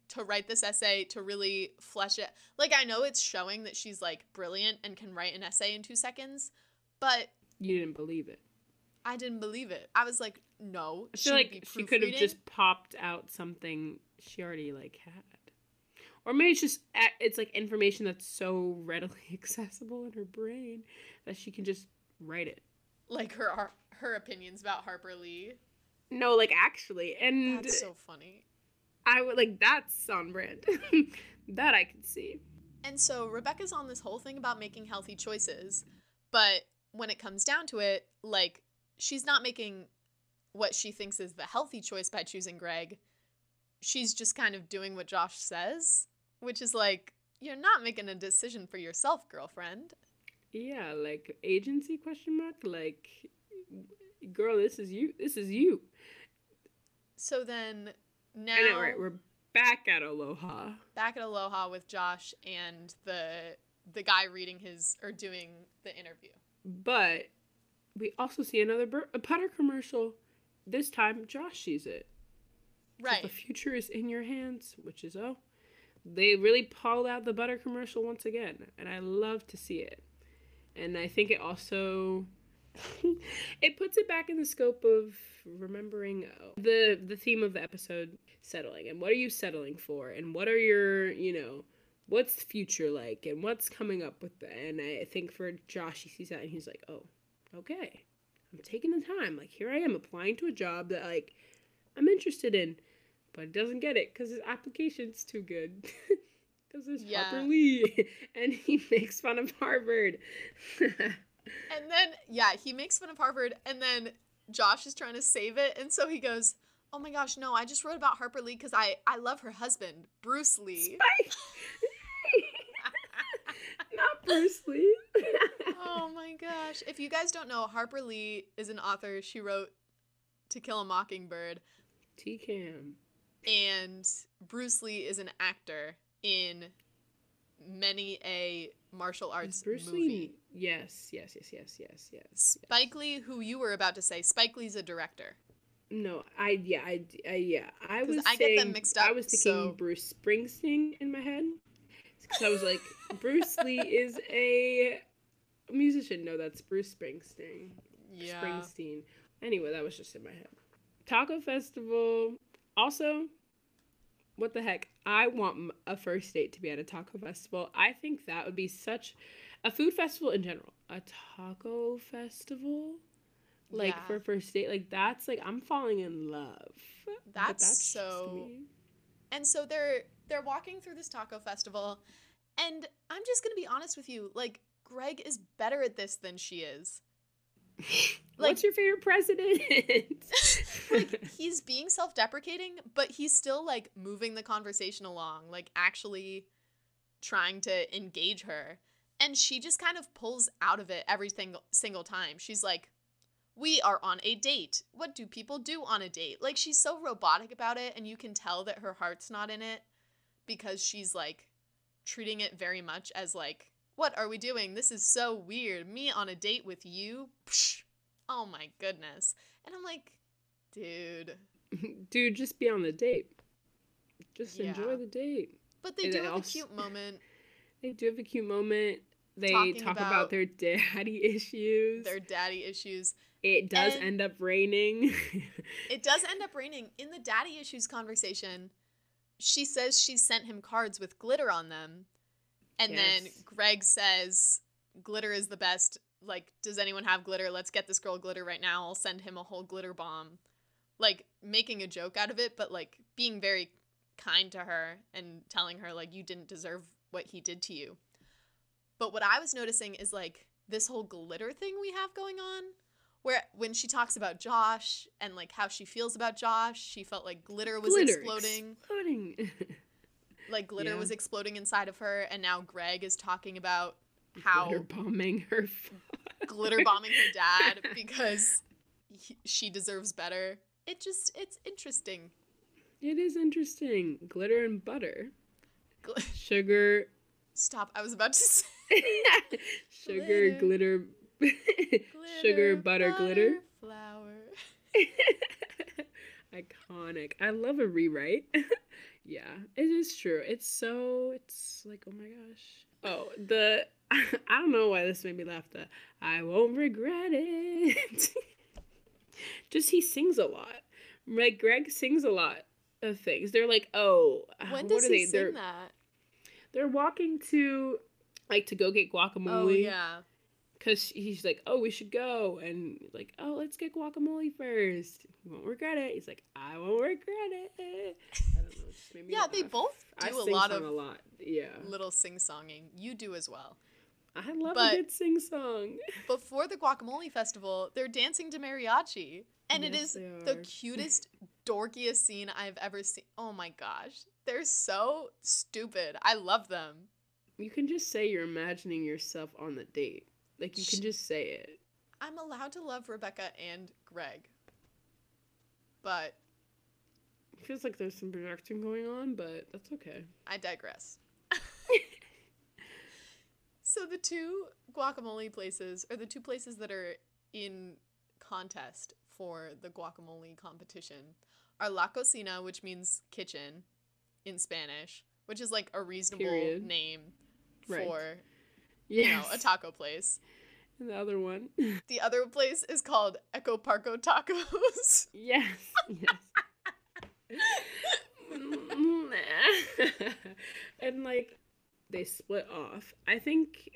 to write this essay to really flesh it. Like I know it's showing that she's like brilliant and can write an essay in 2 seconds, but You didn't believe it. I didn't believe it. I was like, no, I she feel like she could have just popped out something she already like had, or maybe it's just it's like information that's so readily accessible in her brain that she can just write it. like her her opinions about Harper Lee. No, like actually, and That's so funny. I would like that's on brand. that I could see. And so Rebecca's on this whole thing about making healthy choices, but when it comes down to it, like she's not making what she thinks is the healthy choice by choosing Greg. She's just kind of doing what Josh says, which is like you're not making a decision for yourself, girlfriend. Yeah, like agency question mark. Like, girl, this is you. This is you. So then now I know. We're back at Aloha. back at Aloha with Josh and the the guy reading his or doing the interview. But we also see another bur- a butter commercial. This time, Josh sees it. Right. The future is in your hands, which is oh, they really pulled out the butter commercial once again, and I love to see it. And I think it also it puts it back in the scope of remembering oh, the the theme of the episode settling and what are you settling for and what are your you know what's the future like and what's coming up with that and i think for josh he sees that and he's like oh okay i'm taking the time like here i am applying to a job that like I'm interested in, but he doesn't get it because his application's too good. Because it's Yeah. Lee, and he makes fun of Harvard. And then, yeah, he makes fun of Harvard, and then Josh is trying to save it, and so he goes, "Oh my gosh, no! I just wrote about Harper Lee because I I love her husband, Bruce Lee." Not Bruce Lee. oh my gosh! If you guys don't know, Harper Lee is an author. She wrote To Kill a Mockingbird, T Cam. and Bruce Lee is an actor in many a martial arts Bruce movie. Lee. Yes, yes, yes, yes, yes, yes. Spike Lee, who you were about to say, Spike Lee's a director. No, I yeah, I uh, yeah, I was I get them saying- mixed I was thinking so- Bruce Springsteen in my head because I was like, Bruce Lee is a musician. No, that's Bruce Springsteen. Yeah. Springsteen. Anyway, that was just in my head. Taco Festival. Also, what the heck? I want a first date to be at a taco festival. I think that would be such a food festival in general. A taco festival? Like Yeah. for first date, like that's like I'm falling in love. But That's so-. And so they're they're walking through this taco festival, and I'm just gonna be honest with you, like Greg is better at this than she is. Like- What's your favorite president? like he's being self-deprecating, but he's still like moving the conversation along, like actually trying to engage her. And she just kind of pulls out of it every single single time. She's like, "We are on a date. What do people do on a date?" Like she's so robotic about it and you can tell that her heart's not in it because she's like treating it very much as like, "What are we doing? This is so weird. Me on a date with you?" Psh. Oh my goodness. And I'm like, dude. Dude, just be on the date. Just enjoy the date. But they And do have also- a cute moment. They do have a cute moment. They talk about, about their daddy issues. Their daddy issues. it does and- end up raining. It does end up raining. In the daddy issues conversation, she says she sent him cards with glitter on them. And then Greg says, glitter is the best. Like, does anyone have glitter? Let's get this girl glitter right now. I'll send him a whole glitter bomb. Like, making a joke out of it, but like being very kind to her and telling her, like, you didn't deserve what he did to you. But what I was noticing is like this whole glitter thing we have going on where when she talks about Josh and like how she feels about Josh, she felt like glitter was Glitter exploding. exploding. Like glitter Yeah. was exploding inside of her and now Greg is talking about how Glitter bombing her. glitter bombing her dad because he, she deserves better. It just it's interesting. It is interesting. Glitter and butter. Gl- Sugar. Stop. I was about to say Sugar, glitter. Sugar, butter, glitter. flour. Iconic. I love a rewrite. yeah, it is true. It's so. It's like, oh my gosh. Oh, the. I don't know why this made me laugh. The I won't regret it. Just he sings a lot. Like Greg sings a lot of things. They're like, oh, When what does are he they? They're sing that? they're walking to like to go get oh, guacamole. Oh yeah. Cause he's like, oh, we should go, and like, oh, let's get guacamole first. You won't regret it. He's like, I won't regret it. I don't know. It just made me Yeah, they both I do a lot of a lot. Yeah, little sing-songing. You do as well. I love but- a good sing song. before the guacamole festival, they're dancing to mariachi. And it Yes, is they the cutest, dorkiest scene I've ever seen. Oh my gosh. They're so stupid. I love them. You can just say you're imagining yourself on the date. Like you can just say it. I'm allowed to love Rebecca and Greg. But It feels like there's some projecting going on, but that's okay. I digress. so the two guacamole places are the two places that are in contest for the guacamole competition are La Cocina, which means kitchen in Spanish, which is like a reasonable Period. name Right. for Yeah. you know a taco place. And the other one. The other place is called Echo Parco Tacos. yes. Yes. and like they split off. I think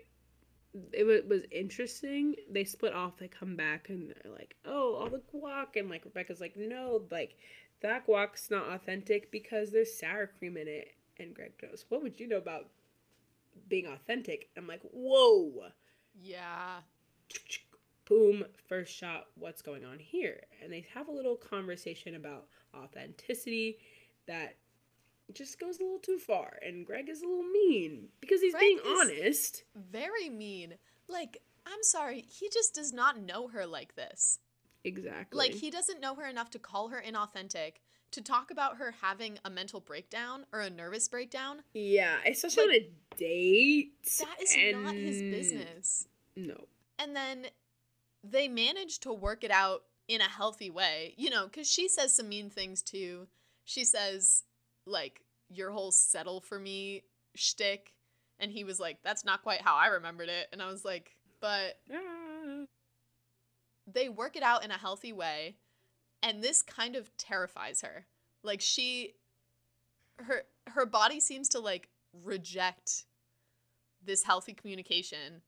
it wa- was interesting. They split off. They come back and they're like, "Oh, all the guac," and like Rebecca's like, "No, like that guac's not authentic because there's sour cream in it. And Greg goes, What would you know about being authentic? I'm like, Whoa. Yeah. Boom, first shot, what's going on here? And they have a little conversation about authenticity that just goes a little too far. And Greg is a little mean because he's Greg being honest. Very mean. Like, I'm sorry, he just does not know her like this. Exactly. Like, he doesn't know her enough to call her inauthentic, to talk about her having a mental breakdown or a nervous breakdown. Yeah, especially Like, on a date. That is not his business. No. And then they manage to work it out in a healthy way, you know, because she says some mean things too. She says, like, your whole settle for me shtick. And he was like, that's not quite how I remembered it. And I was like, but Ah. they work it out in a healthy way. And this kind of terrifies her. Like, she, her, her body seems to like reject this healthy communication.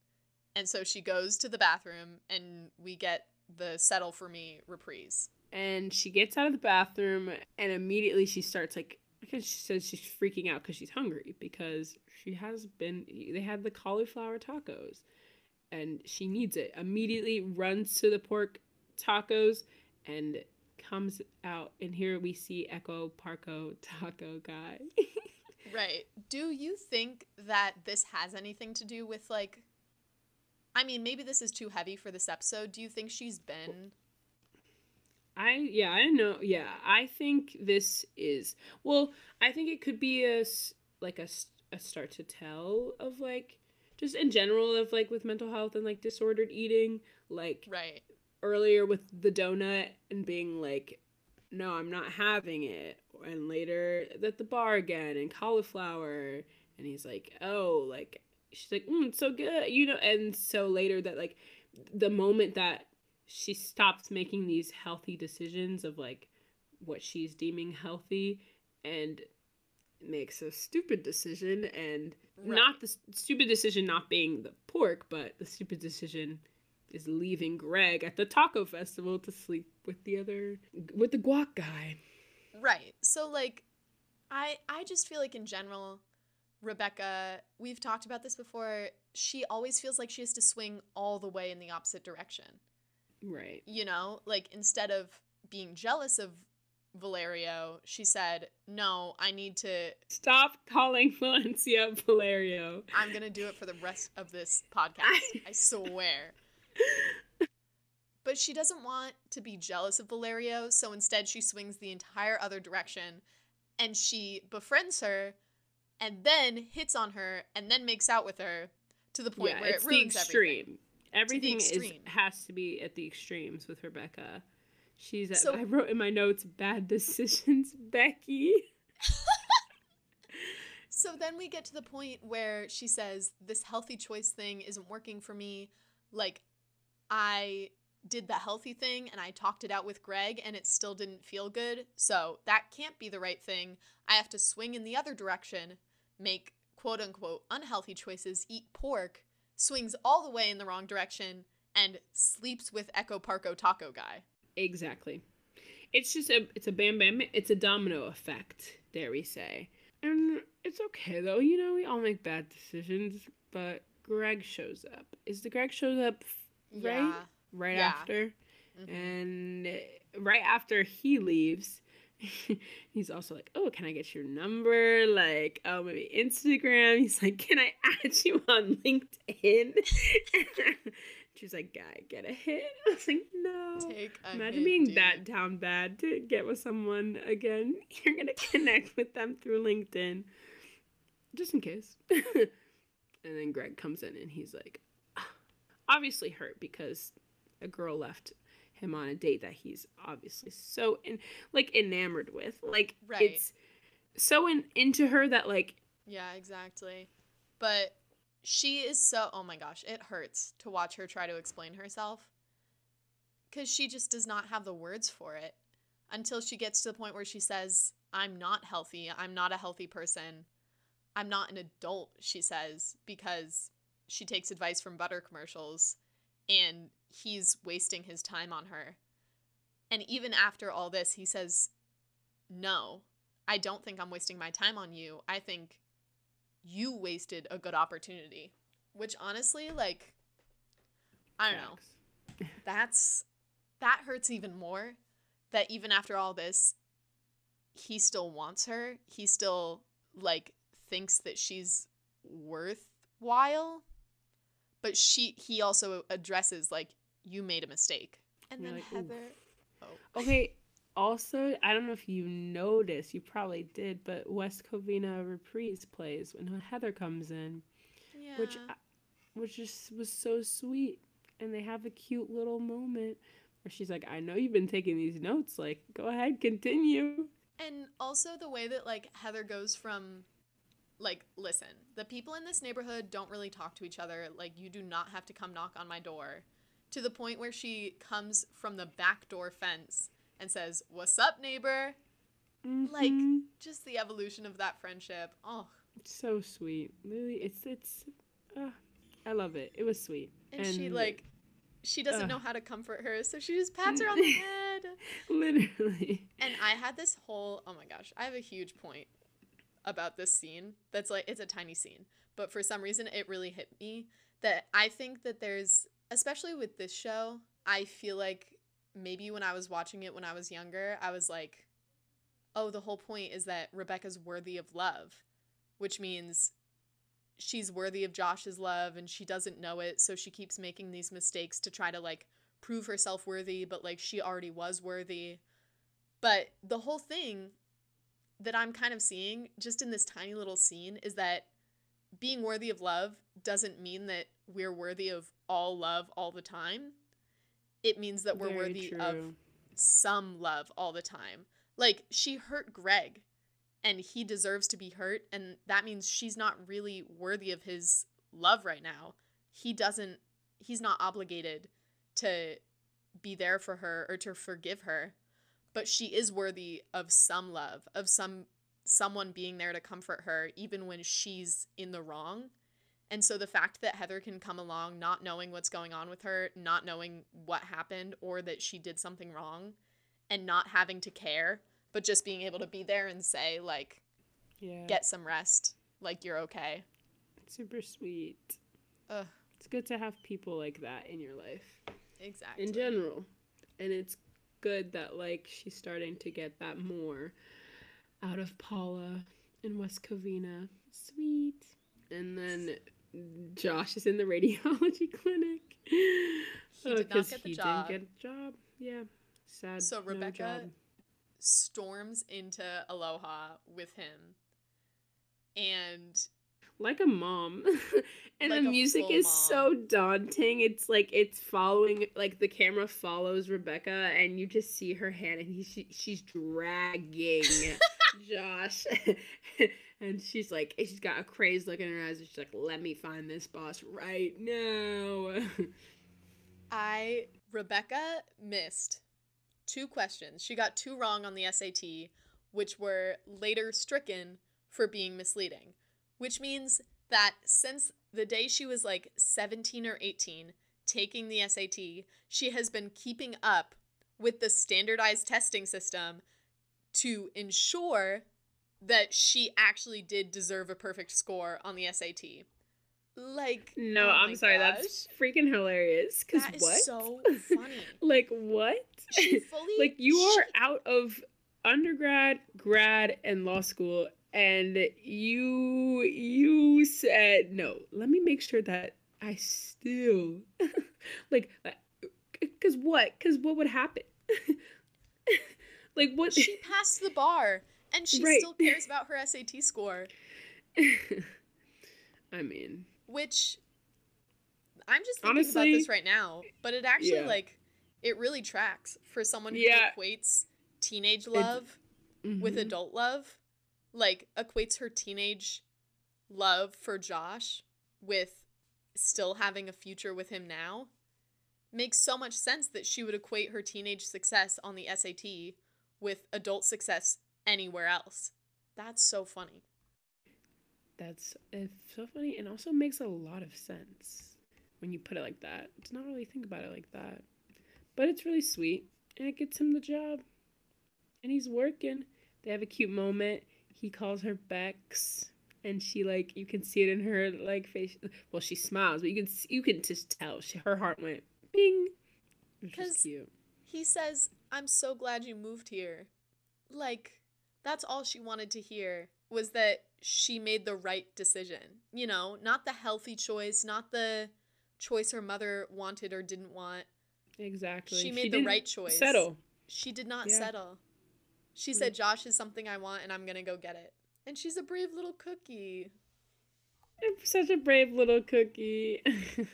And so she goes to the bathroom and we get the settle for me reprise. And she gets out of the bathroom and immediately she starts like because she says she's freaking out because she's hungry because she has been they had the cauliflower tacos and she needs it. Immediately runs to the pork tacos and comes out and here we see Echo Parco Taco Guy. Right. Do you think that this has anything to do with like I mean, maybe this is too heavy for this episode. Do you think she's been I yeah, I know. Yeah, I think this is well. I think it could be a s- like a, a start to tell of like just in general of like with mental health and like disordered eating. Like right? Earlier with the donut and being like, no, I'm not having it, and later at the bar again and cauliflower, and he's like, oh, like she's like, mm, it's so good, you know, and so later that like the moment that she stops making these healthy decisions of like what she's deeming healthy and makes a stupid decision and not the stupid decision not being the pork but the stupid decision is leaving greg at the taco festival to sleep with the other with the guac guy Right. So like I I just feel like in general Rebecca, we've talked about this before, she always feels like she has to swing all the way in the opposite direction. right You know, like instead of being jealous of Valerio, she said, "No, I need to stop calling valencia valerio I'm going to do it for the rest of this podcast. I swear." But she doesn't want to be jealous of Valerio, so instead she swings the entire other direction and she befriends her and then hits on her and then makes out with her to the point yeah where it's it ruins everything. extreme everything is extreme. has to be at the extremes with rebecca she's at, So- i wrote in my notes bad decisions becky So then we get to the point where she says, This healthy choice thing isn't working for me. Like, I did the healthy thing and I talked it out with Greg and it still didn't feel good. So that can't be the right thing. I have to swing in the other direction, make quote unquote unhealthy choices, eat pork, swings all the way in the wrong direction, and sleeps with Echo Parco Taco Guy. Exactly. It's just a it's a bam bam it's a domino effect, dare we say. And it's okay though, you know, we all make bad decisions, but Greg shows up. Is the Greg shows up right? Yeah. Right Yeah. after. Mhm. And uh, right after he leaves, he's also like, "Oh, can I get your number? Like, oh, maybe Instagram." He's like, "Can I add you on LinkedIn?" She's like, "Guy, get a hit." I was like, "No." Take a Imagine hit, being dude. that down bad to get with someone again. You're gonna connect with them through LinkedIn, just in case. and then Greg comes in and he's like, obviously hurt because a girl left him on a date that he's obviously so in like enamored with. Like Right. it's so in, into her that like Yeah, exactly. But she is so oh my gosh, it hurts to watch her try to explain herself. Cuz she just does not have the words for it until she gets to the point where she says, "I'm not healthy. I'm not a healthy person. I'm not an adult," she says, because she takes advice from butter commercials and he's wasting his time on her. And even after all this, he says, no, I don't think I'm wasting my time on you. I think you wasted a good opportunity. Which honestly, like, I don't know. That's that hurts even more. That even after all this, he still wants her. He still like thinks that she's worthwhile. But she he also addresses like you made a mistake. And You're then like, Heather Oh. Okay. Also, I don't know if you noticed, you probably did, but West Covina reprise plays when Heather comes in, Yeah. which which just was so sweet, and they have a cute little moment where she's like, "I know you've been taking these notes. Like, go ahead, continue." And also the way that like Heather goes from like listen, the people in this neighborhood don't really talk to each other. Like you do not have to come knock on my door. To the point where she comes from the back door fence and says, "What's up, neighbor?" Like Mhm. just the evolution of that friendship. Oh, It's so sweet. Really, it's it's. Uh, I love it. It was sweet. and, she like she doesn't Ugh. know how to comfort her, so she just pats her on the head. literally. And I had this whole oh my gosh, I have a huge point about this scene that's like it's a tiny scene, but for some reason it really hit me that I think that there's especially with this show, I feel like maybe when I was watching it when I was younger, I was like, oh, the whole point is that Rebecca's worthy of love, which means she's worthy of Josh's love and she doesn't know it, so she keeps making these mistakes to try to like prove herself worthy, but like she already was worthy. But the whole thing that I'm kind of seeing just in this tiny little scene is that being worthy of love doesn't mean that we're worthy of all love all the time. It means that we're Very worthy of some love all the time. Like she hurt Greg and he deserves to be hurt and that means she's not really worthy of his love right now. He doesn't he's not obligated to be there for her or to forgive her, but she is worthy of some love, of some someone being there to comfort her even when she's in the wrong. And so the fact that Heather can come along not knowing what's going on with her, not knowing what happened or that she did something wrong and not having to care, but just being able to be there and say like Yeah. get some rest, like you're okay. super sweet. Ugh. It's good to have people like that in your life Exactly. in general. And it's good that like she's starting to get that more out of Paula and West Covina. Sweet. And then Josh is in the radiology clinic. He did oh, not get the he job. didn't get a job. Yeah. Sad. So Rebecca job. storms into Aloha with him. And like a mom and Like the music is mom. so daunting it's like it's following like the camera follows rebecca and you just see her hand and he, she, she's dragging josh and she's like she's got a crazed look in her eyes and she's like let me find this boss right now I Rebecca missed two questions. She got two wrong on the SAT, which were later stricken for being misleading. Which means that since the day she was like 17 or 18 taking the SAT, she has been keeping up with the standardized testing system to ensure that she actually did deserve a perfect score on the SAT. Like no oh i'm sorry gosh. that's freaking hilarious That is what so funny. like what She fully like you she- are out of undergrad, grad, and law school, and you you said no. Let me make sure that I still like because what? Because what would happen? like what? she passed the bar and she Right. still cares about her SAT score, I mean, which I'm just thinking Honestly, about this right now, but it actually yeah. like it really tracks for someone who Yeah. equates teenage love with mhm. adult love, like equates her teenage love for Josh with still having a future with him now. Makes so much sense that she would equate her teenage success on the SAT with adult success anywhere else. That's so funny. That's it's so funny and also makes a lot of sense when you put it like that. It's not really think about it like that. But it's really sweet and it gets him the job. And he's working. They have a cute moment. He calls her Bex, and she like you can see it in her like face. Well, she smiles, but you can you can just tell she, her heart went bing. Which is 'Cause- cute. He says, I'm so glad you moved here. Like, that's all she wanted to hear was that she made the right decision. You know, not the healthy choice, not the choice her mother wanted or didn't want. Exactly. She made the didn't right choice. Settle. She did not Yeah. settle. She Mm. said, Josh is something I want and I'm going to go get it. And she's a brave little cookie. I'm Such a brave little cookie.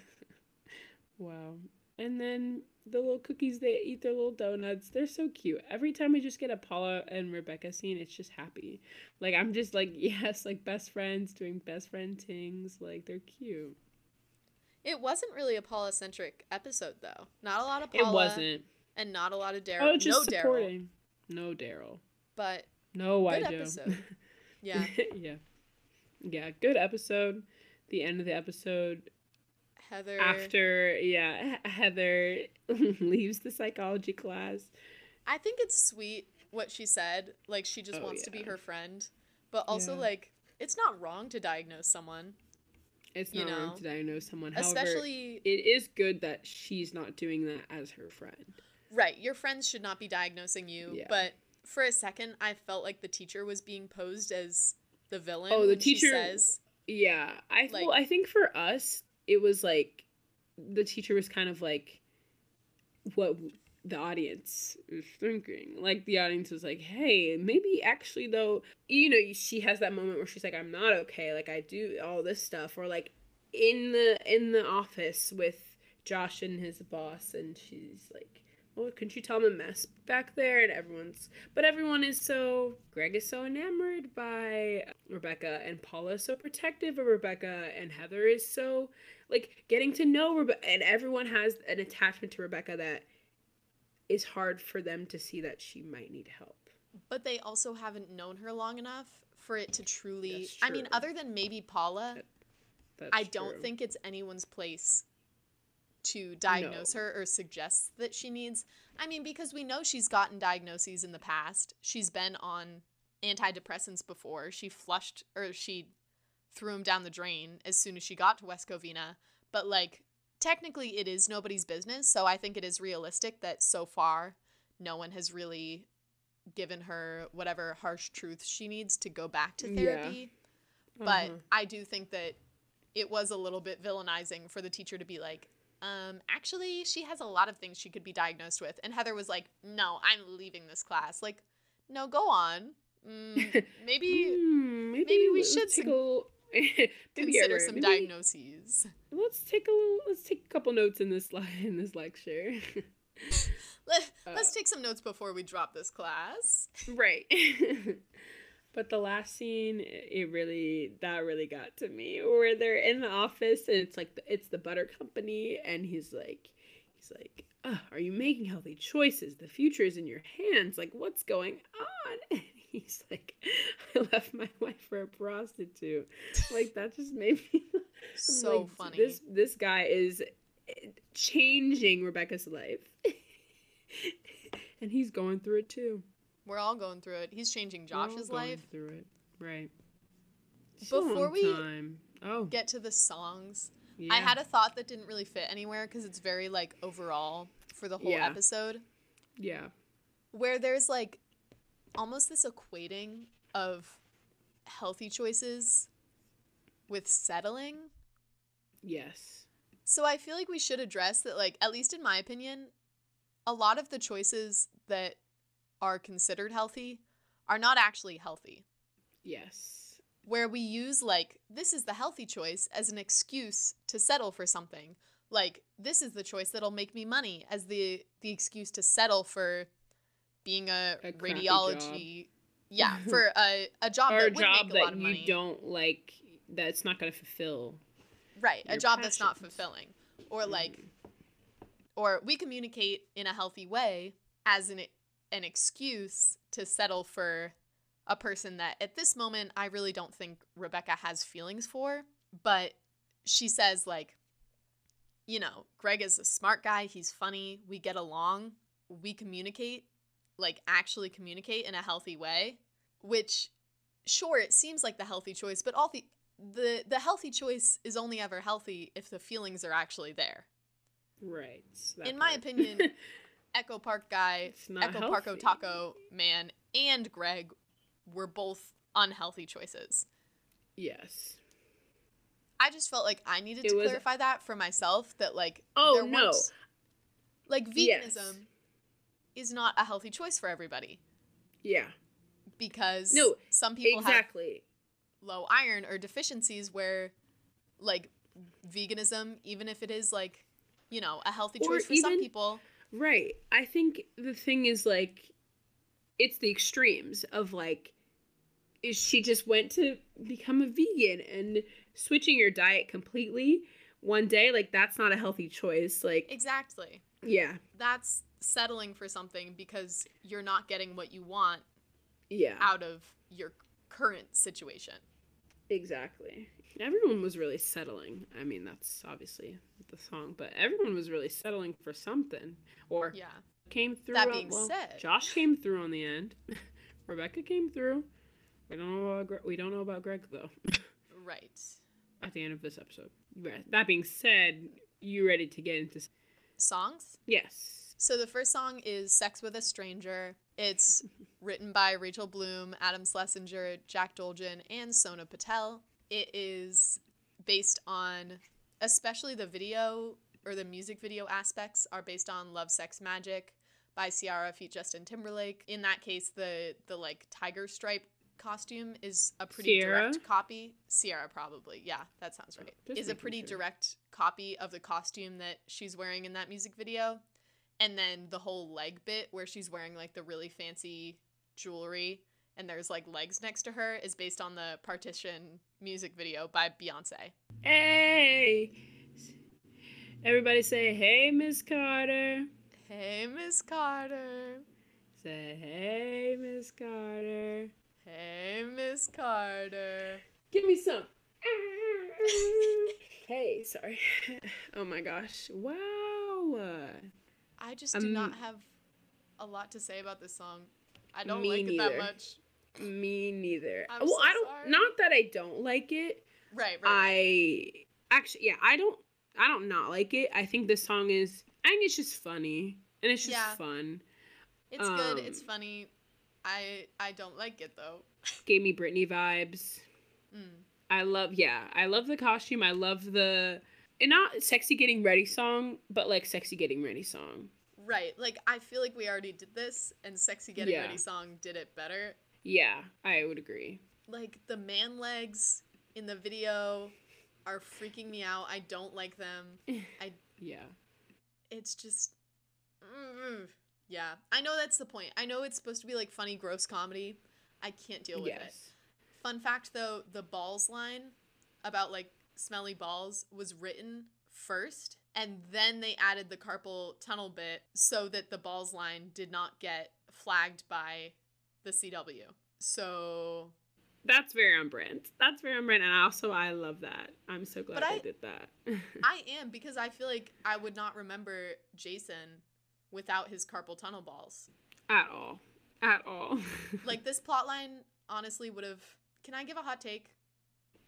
wow. And then the little cookies, they eat their little donuts. They're so cute. Every time we just get a Paula and Rebecca scene, it's just happy. Like, I'm just like, yes, like best friends doing best friend things. Like, they're cute. It wasn't really a Paula centric episode, though. Not a lot of Paula. It wasn't. And not a lot of Daryl. Oh, just no Daryl. supporting. No Daryl. But No Joe. episode. Yeah. yeah. Yeah, good episode. The end of the episode Heather. after yeah He- heather leaves the psychology class I think it's sweet what she said. Like she just Oh, wants to be her friend, but also Yeah. like it's not wrong to diagnose someone, it's not wrong to diagnose someone however especially it is good that she's not doing that as her friend right. Your friends should not be diagnosing you. Yeah. But for a second, I felt like the teacher was being posed as the villain. Oh, the teacher- says, yeah i Like- well i think for us it was like the teacher was kind of like what the audience is thinking like the audience was like hey maybe actually though you know she has that moment where she's like i'm not okay like i do all this stuff or like in the in the office with josh and his boss and she's like well couldn't you tell him a mess back there and everyone's but everyone is so greg is so enamored by rebecca and paula is so protective of rebecca and heather is so like getting to know rebecca and everyone has an attachment to rebecca that is hard for them to see that she might need help but they also haven't known her long enough for it to truly. I mean, other than maybe Paula, That's I don't true. think it's anyone's place to diagnose her or suggest that she needs. I mean, because we know she's gotten diagnoses in the past. She's been on antidepressants before. She flushed or she threw him down the drain as soon as she got to West Covina. But like, technically, it is nobody's business. So I think it is realistic that so far, no one has really given her whatever harsh truth she needs to go back to Yeah. therapy. But Uh-huh. I do think that it was a little bit villainizing for the teacher to be like, um, actually, she has a lot of things she could be diagnosed with. And Heather was like, no, I'm leaving this class. Like, no, go on. Mm, maybe Hmm, maybe, maybe we should take some- maybe, yeah, consider some maybe diagnoses. Let's take a little. Let's take a couple notes in this li- in this lecture. Let, Uh, let's take some notes before we drop this class. right. But the last scene, it really that really got to me. Where they're in the office and it's like the, it's the butter company, and he's like, he's like, "Ugh, "Are you making healthy choices? The future is in your hands. Like, what's going on?" And he's like, "I left my wife for a prostitute." Like that just made me So like, funny. This this guy is eh, changing Rebecca's life. and he's going through it too. We're all going through it. He's changing We're all Josh's going life. Through it. Right. It's Before we time. Oh, Get to the songs. yeah. I had a thought that didn't really fit anywhere because it's very like overall for the whole Yeah. episode. yeah. where there's like almost this equating of healthy choices with settling. Yes. So I feel like we should address that like at least in my opinion a lot of the choices that are considered healthy are not actually healthy. Yes. Where we use like this is the healthy choice as an excuse to settle for something. Like this is the choice that'll make me money as the the excuse to settle for being a, A radiology yeah, for a, a job Or that a would job make a lot that of you money. don't like that's not gonna fulfill. right, a job that's not fulfilling. Or like Mhm. or we communicate in a healthy way as an an excuse to settle for a person that at this moment I really don't think Rebecca has feelings for, but she says like you know, Greg is a smart guy, he's funny, we get along, we communicate, like actually communicate in a healthy way. which sure it seems like the healthy choice, but all the the the healthy choice is only ever healthy if the feelings are actually there. Right. In my opinion, Echo Park guy, Echo Parko. Taco man, and Greg were both unhealthy choices. yes. I just felt like I needed It to was- clarify that for myself that like Oh, no. like veganism Yes. is not a healthy choice for everybody Yeah. because No, some people have exactly. low iron or deficiencies where like veganism even if it is like you know a healthy Or choice for some people Right. I think the thing is like it's the extremes of like is she just went to become a vegan and switching your diet completely one day like that's not a healthy choice like exactly. Yeah. That's settling for something because you're not getting what you want yeah. out of your current situation exactly. Everyone was really settling. I mean that's obviously the song but everyone was really settling for something. Or yeah. came through That on- being well, said- josh came through on the end. Rebecca came through. We don't know about Gre- we don't know about greg though. Right. At the end of this episode. Right. that being said you ready to get into songs? Yes. So the first song is Sex with a Stranger. It's written by Rachel Bloom, Adam Schlesinger, Jack Dolgen, and Sona Patel. It is based on, especially the video or the music video aspects are based on Love, Sex, Magic by Ciara feat Justin Timberlake. In that case, the the like tiger stripe costume is a pretty Ciara? direct copy. Ciara probably, yeah, that sounds right. Just is a pretty sure. direct copy of the costume that she's wearing in that music video and then the whole leg bit where she's wearing like the really fancy jewelry and there's like legs next to her is based on the partition music video by beyonce hey everybody say hey miss carter hey miss carter say hey miss carter hey miss carter Give me some. hey, sorry. Oh my gosh. Wow. I just do Um, not have a lot to say about this song i don't like it that much Me neither. I'm well, so I don't. sorry. Not that I don't like it. right right, right. I actually, yeah, I don't. I don't not like it. I think this song is. I think it's just funny and it's just Yeah. fun. it's good it's um, funny i i don't like it though Gave me Britney vibes. mm. I love. Yeah, I love the costume. I love the. And not sexy getting ready song, but like sexy getting ready song. right like i feel like we already did this and sexy getting Yeah. ready song did it better Yeah, I would agree. like the man legs in the video are freaking me out. I don't like them. I Yeah. It's just mm, yeah. I know that's the point. I know it's supposed to be like funny gross comedy. I can't deal with it. Fun fact though, the balls line about like smelly balls was written first and then they added the carpal tunnel bit so that the balls line did not get flagged by the CW. So That's very on brand. That's very on brand, and also I love that. I'm so glad I, I- did that. I am because I feel like I would not remember Jason without his carpal tunnel balls. At all. At all. Like this plot line honestly would have Can I give a hot take?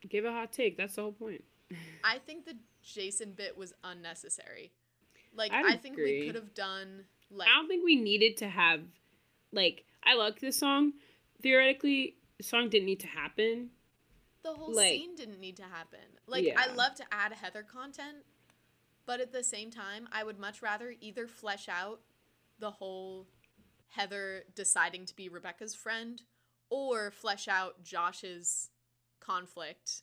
Give a hot take. That's the whole point. I think the Jason bit was unnecessary. Like I'd I think we could have done like I don't think we needed to have, like, I like this song. Theoretically, the song didn't need to happen. the whole like- scene didn't need to happen. Like I love to add Heather content, but at the same time, I would much rather either flesh out the whole Heather deciding to be Rebecca's friend or flesh out Josh's conflict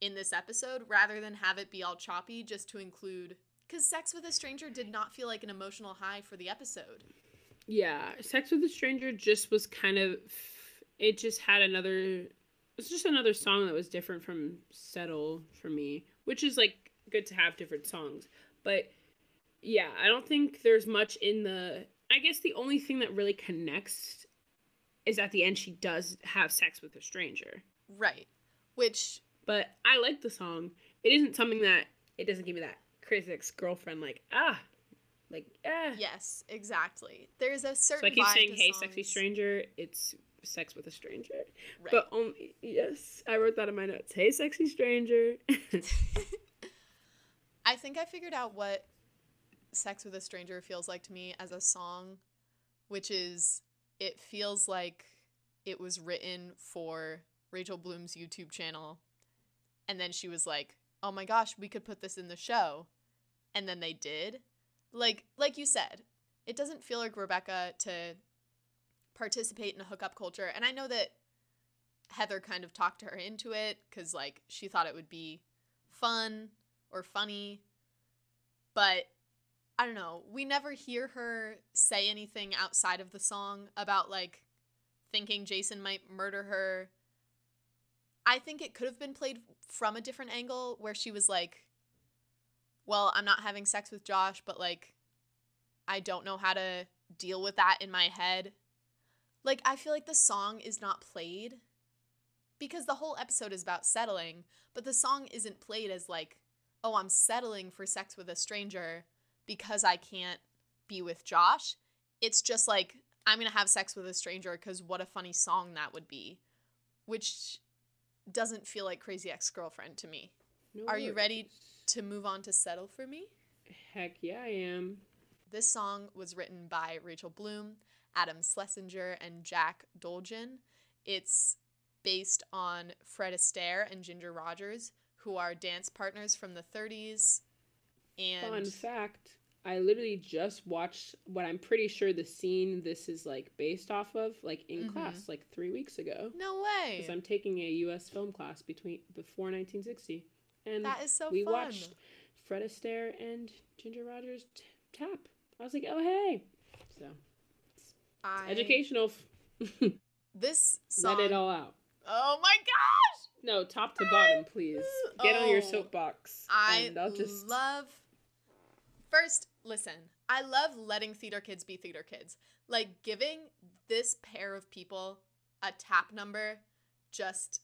in this episode rather than have it be all choppy just to include cuz sex with a stranger did not feel like an emotional high for the episode. Yeah, Sex with a Stranger just was kind of. It just had another. It's just another song that was different from Settle for me, which is like good to have different songs. But yeah, I don't think there's much in the. I guess the only thing that really connects is at the end she does have sex with a stranger. Right. Which But I like the song. It isn't something that. It doesn't give me that crazy ex girlfriend, like, ah. Like, ah. yes, exactly. There's a So certain I keep saying, hey, sexy stranger. It's sex with a stranger. Right. But only yes, I wrote that in my notes. Hey, sexy stranger. I think I figured out what Sex with a Stranger feels like to me as a song, which is it feels like it was written for Rachel Bloom's YouTube channel. And then she was like, "Oh my gosh, we could put this in the show." And then they did. Like like you said, it doesn't feel like Rebecca to participate in a hookup culture. And I know that Heather kind of talked her into it cuz like she thought it would be fun or funny. But I don't know. We never hear her say anything outside of the song about like thinking Jason might murder her. I think it could have been played from a different angle where she was like, well, I'm not having sex with Josh, but like, I don't know how to deal with that in my head. Like, I feel like the song is not played because the whole episode is about settling, but the song isn't played as like, oh, I'm settling for sex with a stranger because I can't be with Josh. It's just like, I'm going to have sex with a stranger because what a funny song that would be, which doesn't feel like Crazy Ex Girlfriend to me. No Are you ready to move on to Settle for Me? Heck yeah, I am. This song was written by Rachel Bloom, Adam Schlesinger, and Jack Dolgen. It's based on Fred Astaire and Ginger Rogers, who are dance partners from the 30s. And Fun fact: I literally just watched what I'm pretty sure the scene this is like based off of, like in Mhm. class, like three weeks ago. no way. Because I'm taking a U.S. film class between before 1960, and That is so we fun. watched Fred Astaire and Ginger Rogers t- tap. I was like, oh hey, so I, educational. This song. Let it all out. Oh my gosh! No, top to bottom, please. Get on your Oh, soapbox. I I'll just love. First, listen. I love letting theater kids be theater kids. Like giving this pair of people a tap number, just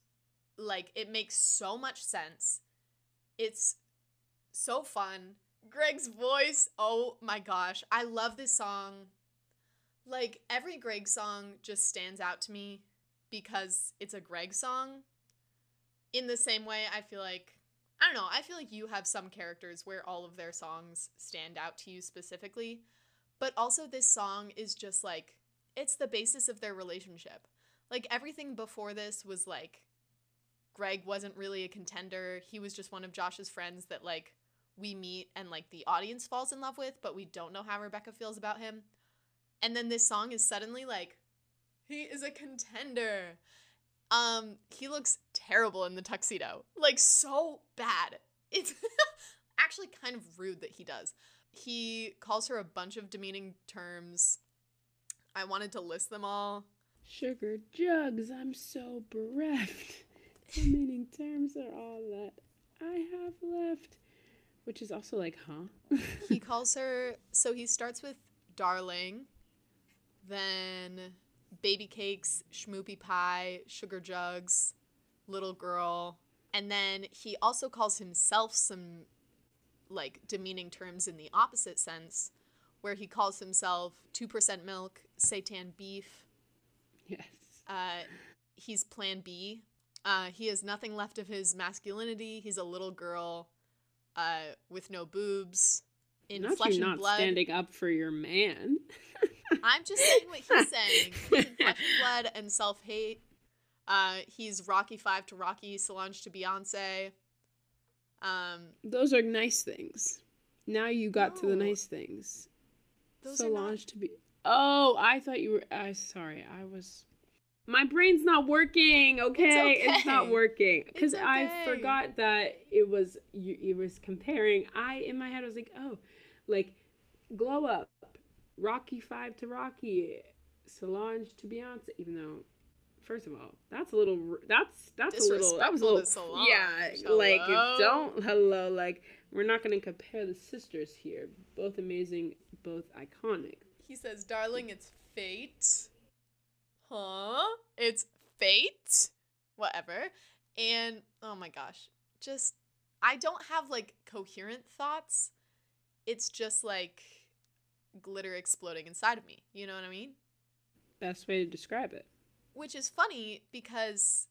like it makes so much sense. It's so fun. Greg's voice, oh my gosh, I love this song. Like every Greg song just stands out to me because it's a Greg song. In the same way, I feel like I don't know, I feel like you have some characters where all of their songs stand out to you specifically, but also this song is just like it's the basis of their relationship. Like everything before this was like Greg wasn't really a contender. He was just one of Josh's friends that like we meet and like the audience falls in love with, but we don't know how Rebecca feels about him. And then this song is suddenly like he is a contender. Um he looks terrible in the tuxedo. Like so bad. It's actually kind of rude that he does. He calls her a bunch of demeaning terms. I wanted to list them all. sugar jugs. I'm so bereft. Demeaning terms are all that I have left. Which is also like, huh? he calls her so he starts with darling then baby cakes schmoopy pie sugar jugs little girl. And then he also calls himself some like demeaning terms in the opposite sense where he calls himself 2% milk seitan beef. Yes. uh, he's plan b. Uh, he has nothing left of his masculinity. He's a little girl uh, with no boobs in not flesh you and not blood. standing up for your man. I'm just saying what he's saying. He's in flesh and blood and self hate. Uh, he's Rocky Five to Rocky, Solange to Beyonce. Um, Those are nice things. Now you got to the nice things. those are not. Solange to be. Oh, I thought you were. I sorry. I was. My brain's not working. Okay, it's, not working because It's I forgot that it was you. It was comparing. I in my head I was like, oh, like, glow up, Rocky Five to Rocky, Solange to Beyonce. Even though, first of all, that's a little. That's that's a little. That was a little. to Yeah, Solange. like don't hello. Like we're not gonna compare the sisters here. Both amazing, both iconic. He says, "Darling, it's fate." Huh? It's fate. Whatever. And oh my gosh, just I don't have like coherent thoughts. It's just like glitter exploding inside of me. You know what I mean? Best way to describe it. which is funny because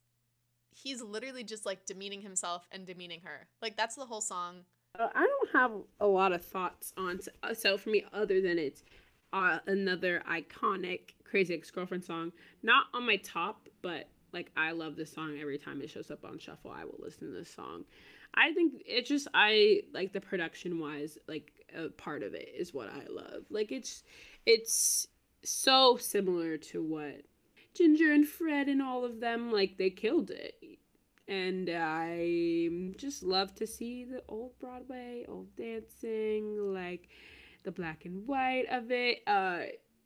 he's literally just like demeaning himself and demeaning her. Like that's the whole song. Uh, I don't have a lot of thoughts on so for Me" other than it's uh, another iconic Crazy Ex-Girlfriend song. Not on my top, but like I love this song every time it shows up on shuffle. I will listen to this song. I think it's just I like the production wise, like a part of it is what I love. Like it's it's so similar to what Ginger and Fred and all of them like they killed it. And I just love to see the old Broadway, old dancing, like the black and white of it. Uh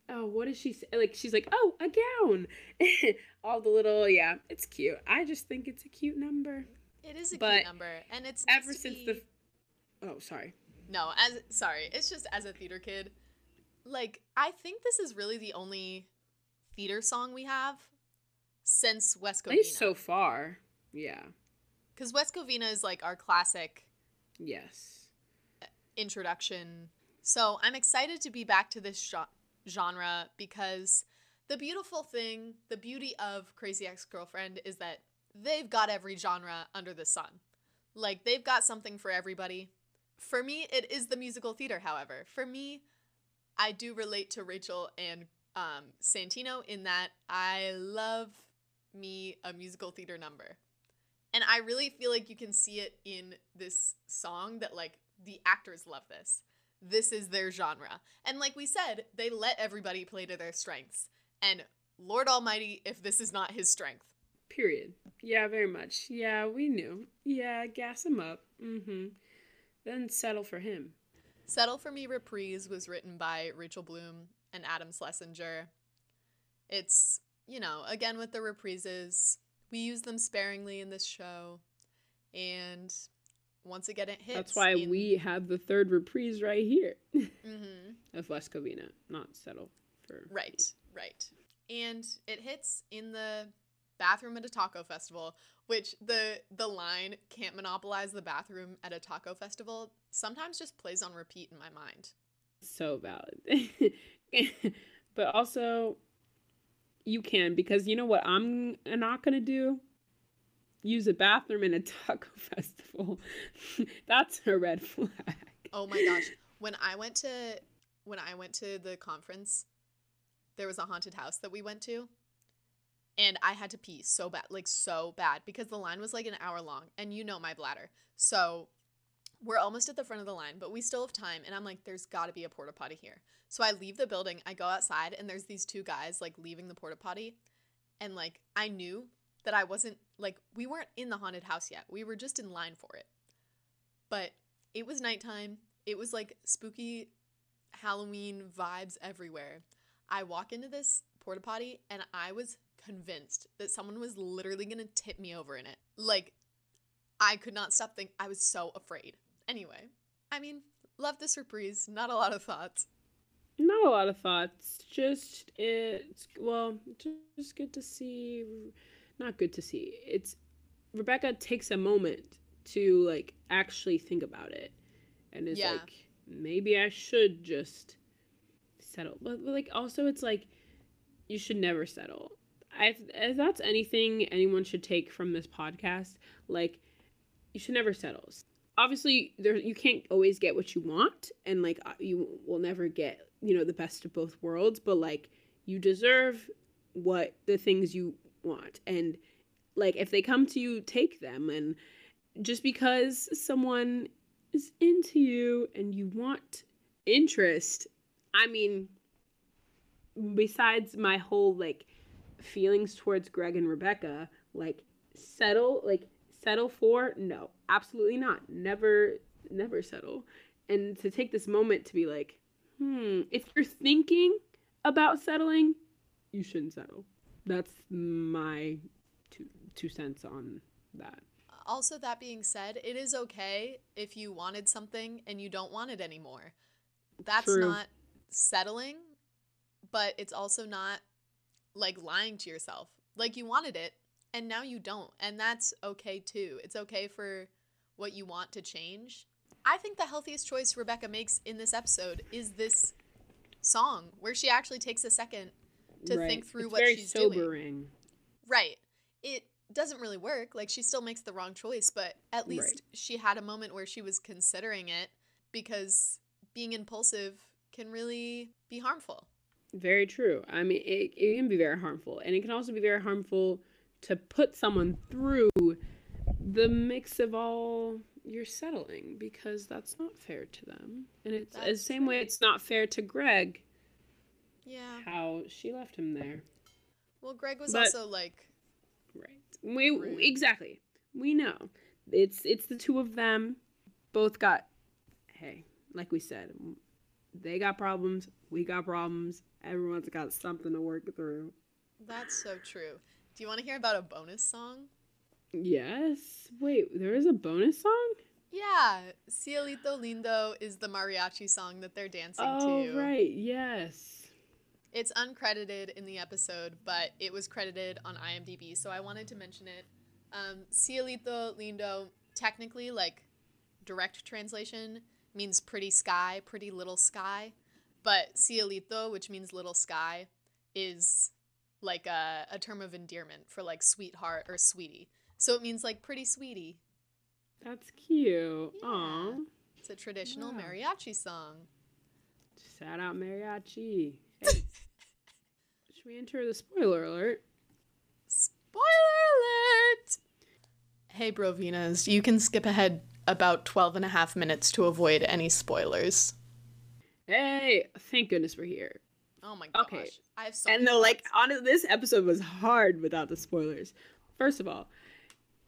oh, what does she say? Like she's like, oh, a gown. all the little yeah, it's cute. I just think it's a cute number. It is a but cute number, and it's ever since be... the. Oh, sorry. No, as sorry, it's just as a theater kid, like I think this is really the only theater song we have since West Covina. At least so far, yeah. Because West Covina is like our classic. Yes. Introduction. So I'm excited to be back to this genre because the beautiful thing, the beauty of Crazy Ex Girlfriend is that they've got every genre under the sun. Like, they've got something for everybody. For me, it is the musical theater, however. For me, I do relate to Rachel and um, Santino in that I love me a musical theater number. And I really feel like you can see it in this song that, like, the actors love this. This is their genre. And like we said, they let everybody play to their strengths. And Lord Almighty, if this is not his strength. Period. Yeah, very much. Yeah, we knew. Yeah, gas him up. Mm-hmm. Then settle for him. Settle for Me Reprise was written by Rachel Bloom and Adam Schlesinger. It's, you know, again with the reprises, we use them sparingly in this show. And once again, it hits. That's why in... we have the third reprise right here mm-hmm. of West Covina, not Settle for. Right, right. And it hits in the bathroom at a taco festival, which the the line can't monopolize the bathroom at a taco festival sometimes just plays on repeat in my mind. So valid. but also you can because you know what I'm not going to do? Use a bathroom in a taco festival. That's a red flag. Oh my gosh. When I went to when I went to the conference, there was a haunted house that we went to and I had to pee so bad, like so bad, because the line was like an hour long, and you know my bladder. So we're almost at the front of the line, but we still have time. And I'm like, there's got to be a porta potty here. So I leave the building, I go outside, and there's these two guys like leaving the porta potty, and like I knew that I wasn't like we weren't in the haunted house yet. We were just in line for it. But it was nighttime. It was like spooky Halloween vibes everywhere. I walk into this porta potty and I was convinced that someone was literally going to tip me over in it. Like, I could not stop thinking. I was so afraid. Anyway, I mean, love this reprise. Not a lot of thoughts. Not a lot of thoughts. Just it's well, just good to see. Not good to see. It's Rebecca takes a moment to like actually think about it, and is yeah. like, maybe I should just settle. But, but like also, it's like you should never settle if, that's anything anyone should take from this podcast, like you should never settle. Obviously, there you can't always get what you want, and like uh, you will never get you know the best of both worlds. But like you deserve what the things you want, and like if they come to you, take them. And just because someone is into you and you want interest, I mean, besides my whole like feelings towards Greg and Rebecca, like settle, like settle for? No, absolutely not. Never, never settle. And to take this moment to be like, hmm, if you're thinking about settling, you shouldn't settle. That's my two two cents on that. Also, that being said, it is okay if you wanted something and you don't want it anymore. That's True. not settling, but it's also not like lying to yourself. Like you wanted it and now you don't. And that's okay too. It's okay for what you want to change. I think the healthiest choice Rebecca makes in this episode is this song where she actually takes a second to right. think through it's what very she's sobering. doing. Right. It doesn't really work. Like she still makes the wrong choice, but at least Right. she had a moment where she was considering it because being impulsive can really be harmful. Very true. I mean, it, it can be very harmful. And it can also be very harmful to put someone through the mix of all you're settling because that's not fair to them. And it's the same way it's not fair to Greg Yeah. how she left him there. Well, Greg was But- also like, Right. We Rude. exactly. We know. It's it's the two of them both got hey, like we said, they got problems, we got problems. Everyone's got something to work through. that's so true. Do you want to hear about a bonus song? Yes. Wait, there is a bonus song? Yeah. Cielito Lindo is the mariachi song that they're dancing Oh, to. right. Yes. It's uncredited in the episode, but it was credited on IMDb, so I wanted to mention it. Um, Cielito Lindo, technically, like direct translation, means pretty sky, pretty little sky. But Cielito, which means little sky, is like a, a term of endearment for like sweetheart or sweetie. So it means like pretty sweetie. That's cute. Yeah. Aw. It's a traditional Wow. mariachi song. Shout out mariachi. Hey. Should we enter the spoiler alert? Spoiler alert! Hey, Brovinas, you can skip ahead about 12 and a half minutes to avoid any spoilers. Hey, thank goodness we're here. Oh my gosh. Okay. I have so and the like honest this episode was hard without the spoilers first of all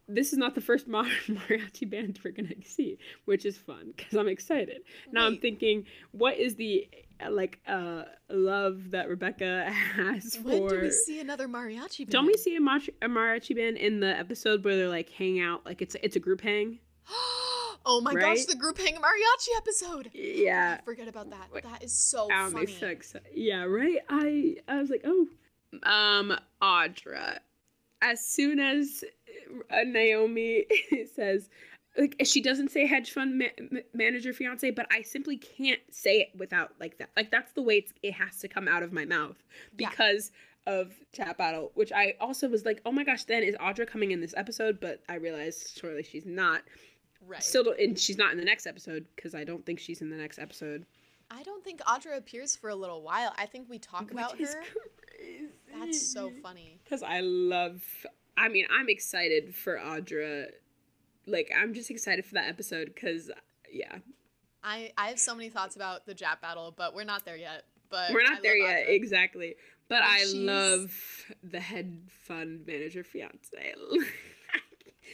this is not the first mar- mariachi band we're gonna see which is fun because i'm excited now i'm thinking what is the uh, like uh love that rebecca has for? When do we see another mariachi band? don't we see a mariachi band in the episode where they're like hang out like it's it's a group hang oh my gosh, the group hang mariachi episode. yeah Forget about that. That is so funny. so excited. Yeah, right. I I was like, oh, um, Audra. As soon as uh, Naomi says, like, she doesn't say hedge fund ma- ma- manager fiance, but I simply can't say it without like that. Like that's the way it's, it has to come out of my mouth Yeah. because of Jap Battle, which I also was like, oh my gosh, then is Audra coming in this episode? But I realized shortly she's not. Right. Still, don't, and she's not in the next episode because I don't think she's in the next episode. I don't think Audra appears for a little while. I think we talk about Which is her. crazy. That's so funny. Because I love, I mean, I'm excited for Audra. Like, I'm just excited for that episode because, yeah, I, I have so many thoughts about the Jap battle, but we're not there yet. But we're I not there yet, Audra. exactly. But And I she's- love the head fund manager fiance.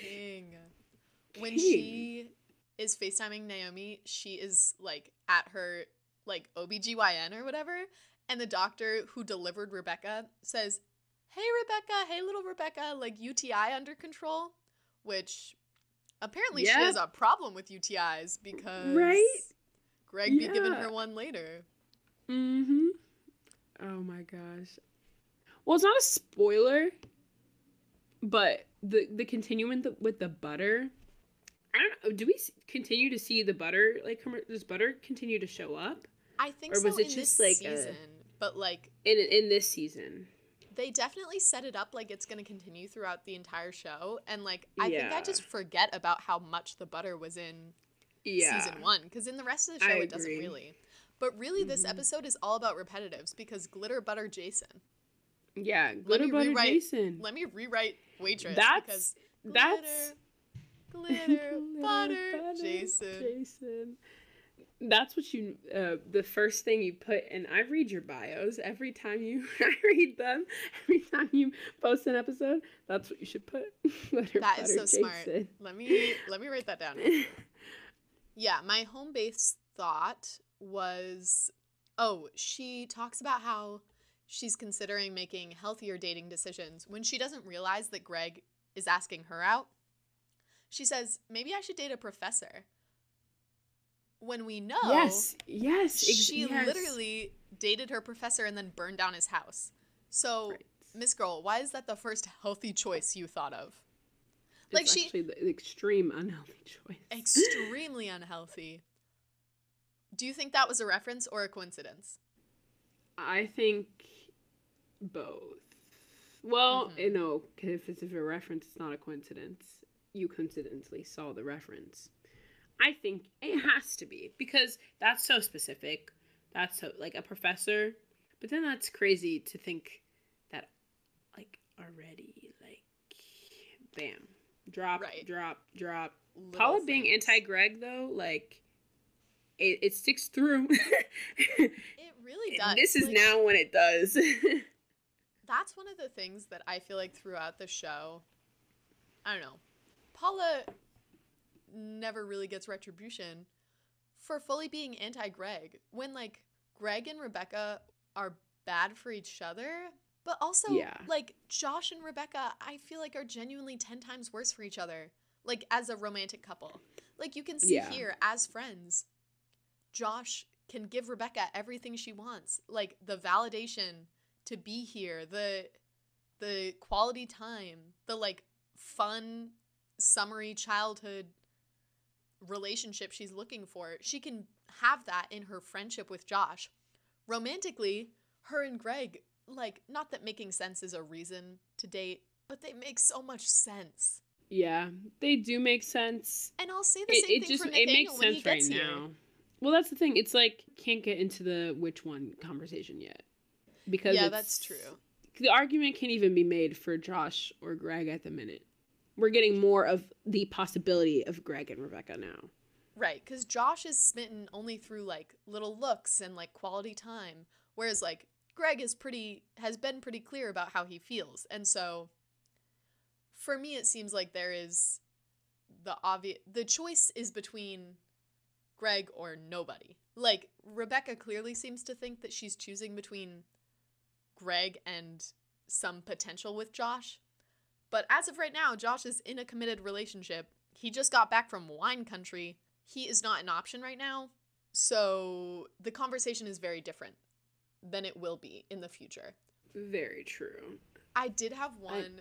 King. When she is FaceTiming Naomi, she is like at her like OBGYN or whatever, and the doctor who delivered Rebecca says, Hey Rebecca, hey little Rebecca, like UTI under control, which apparently she has a problem with UTIs because Right? Greg be giving her one later. mm-hmm. Oh my gosh. Well, it's not a spoiler, but the the continuing the, with the butter. I don't know. Do we continue to see the butter? Like, does butter continue to show up I think Or so was it in just, this like, a- season, but like in in this season? they definitely set it up like it's going to continue throughout the entire show and like i think i just forget about how much the butter was in Yeah. season one because in the rest of the show I it doesn't really but really this Mhm. episode is all about repetitives because glitter butter jason Yeah, glitter butter rewrite- Jason. let me rewrite waitress That's because that's glitter, glitter butter, jason Jason. That's what you. Uh, the first thing you put, and I read your bios every time you. I read them every time you post an episode. That's what you should put. Glitter That is butter so smart. Jason. let me let me write that down Yeah, my home base thought was oh, she talks about how she's considering making healthier dating decisions when she doesn't realize that Greg is asking her out. She says, maybe I should date a professor. When we know Yes. Yes. ex- she yes. literally dated her professor and then burned down his house. So, Right. Miss Girl, why is that the first healthy choice you thought of? It's like she- actually the extreme unhealthy choice. extremely unhealthy. Do you think that was a reference or a coincidence? I think both. Well, Mhm. you know, if it's a reference, it's not a coincidence. You coincidentally saw the reference. I think it has to be because that's so specific. That's so like a professor. But then that's crazy to think that like already like bam. Drop, Right. drop, drop. Little Paula being anti Greg though, like it, it sticks through. It really does. this is Like, now when it does. That's one of the things that I feel like throughout the show, I don't know. Paula never really gets retribution for fully being anti Greg when like Greg and Rebecca are bad for each other, but also Yeah. like Josh and Rebecca, I feel like are genuinely 10 times worse for each other, like as a romantic couple. Like you can see Yeah. here as friends, Josh can give Rebecca everything she wants, like the validation to be here, the the quality time, the like fun summery childhood relationship she's looking for. She can have that in her friendship with Josh. Romantically, her and Greg, like not that making sense is a reason to date, but they make so much sense. yeah, they do make sense. And I'll say the It, same it thing just for it Nathaniel makes when he sense right here. now. Well, that's the thing. It's like can't get into the which one conversation yet because Yeah, that's true. The argument can't even be made for Josh or Greg at the minute. We're getting more of the possibility of Greg and Rebecca now. Right, because Josh is smitten only through like little looks and like quality time, whereas like Greg is pretty has been pretty clear about how he feels, and so for me it seems like there is the obvious the choice is between Greg or nobody. Like Rebecca clearly seems to think that she's choosing between Greg and some potential with Josh. But as of right now, Josh is in a committed relationship. He just got back from wine country. He is not an option right now. So the conversation is very different than it will be in the future. Very true. I did have one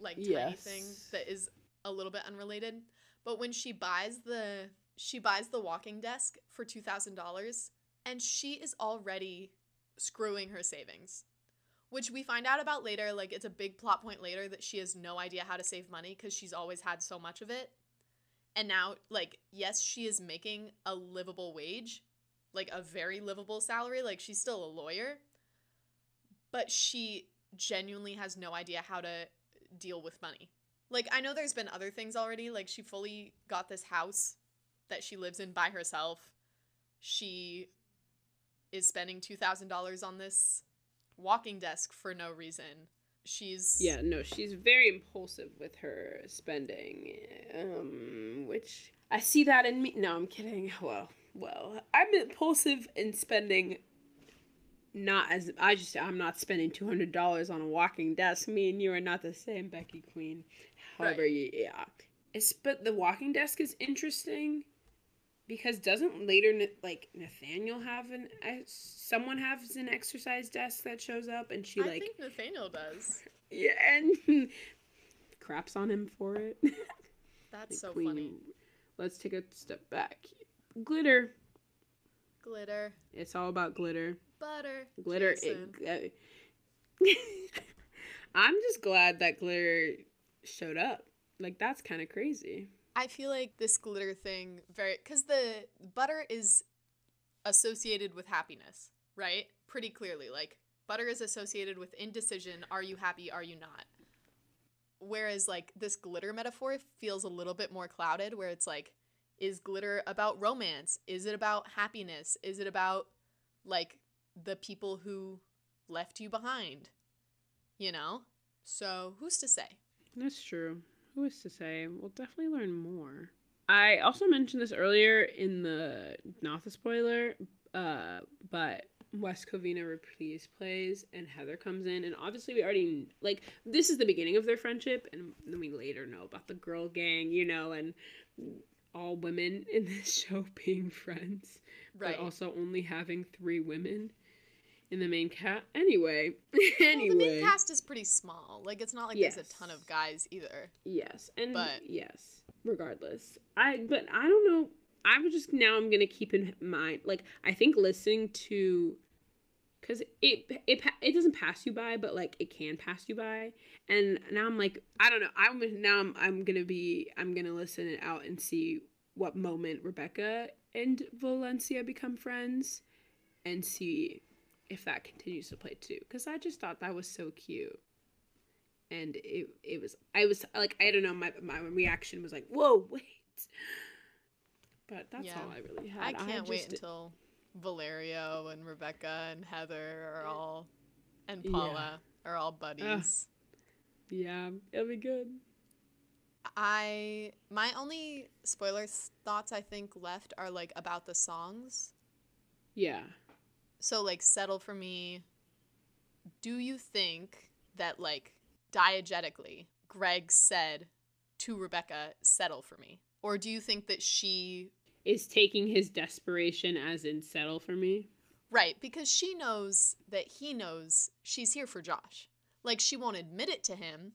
like tiny Yes. thing that is a little bit unrelated, but when she buys the she buys the walking desk for $2000 and she is already screwing her savings. Which we find out about later, like it's a big plot point later that she has no idea how to save money cuz she's always had so much of it. And now like yes, she is making a livable wage, like a very livable salary, like she's still a lawyer, but she genuinely has no idea how to deal with money. Like I know there's been other things already, like she fully got this house that she lives in by herself. She is spending $2000 on this walking desk for no reason. She's Yeah, no, she's very impulsive with her spending, um, which I see that in me. No, I'm kidding. Well, well, I'm impulsive in spending. Not as I just I'm not spending two hundred dollars on a walking desk. Me and you are not the same, Becky Queen. However, Right. yeah, it's but the walking desk is interesting because doesn't later like Nathaniel have an someone has an exercise desk that shows up and she I like think Nathaniel does. yeah, and craps on him for it. That's Like, so Queen, funny. Let's take a step back. Glitter. Glitter, It's all about glitter. butter, Glitter. It, uh, I'm just glad that glitter showed up. Like that's kind of crazy. I feel like this glitter thing very because the butter is associated with happiness, right? Pretty clearly, like butter is associated with indecision. Are you happy? Are you not? Whereas like this glitter metaphor feels a little bit more clouded, where it's like, is glitter about romance? Is it about happiness? Is it about like the people who left you behind? You know? So who's to say? That's true. Who is to say? We'll definitely learn more. I also mentioned this earlier in the not the spoiler, uh, but West Covina reprise plays and Heather comes in, and obviously we already like this is the beginning of their friendship, and then we later know about the girl gang, you know, and all women in this show being friends, Right. but also only having three women in the main cast. Anyway, Well, anyway, the main cast is pretty small. Like it's not like there's a ton of guys either. Yes, and But- yes, regardless, I but I don't know. I was just now I'm gonna keep in mind like I think listening to because it it it doesn't pass you by, but like it can pass you by. And now I'm like, I don't know. I'm now I'm I'm gonna be I'm gonna listen it out and see what moment Rebecca and Valencia become friends, and see if that continues to play too. Because I just thought that was so cute. And it it was I was like I don't know my my reaction was like whoa wait, but that's Yeah. all I really had. I can't wait just- until Valencia and Rebecca and Heather are all and Yeah. Paula are all buddies. yeah it'll be good. I my only spoiler thoughts I think left are like about the songs. Yeah. So like settle for me. Do you think that like diegetically Greg said to Rebecca settle for me? Or do you think that she is taking his desperation as in settle for me. Right, because she knows that he knows she's here for Josh. Like she won't admit it to him,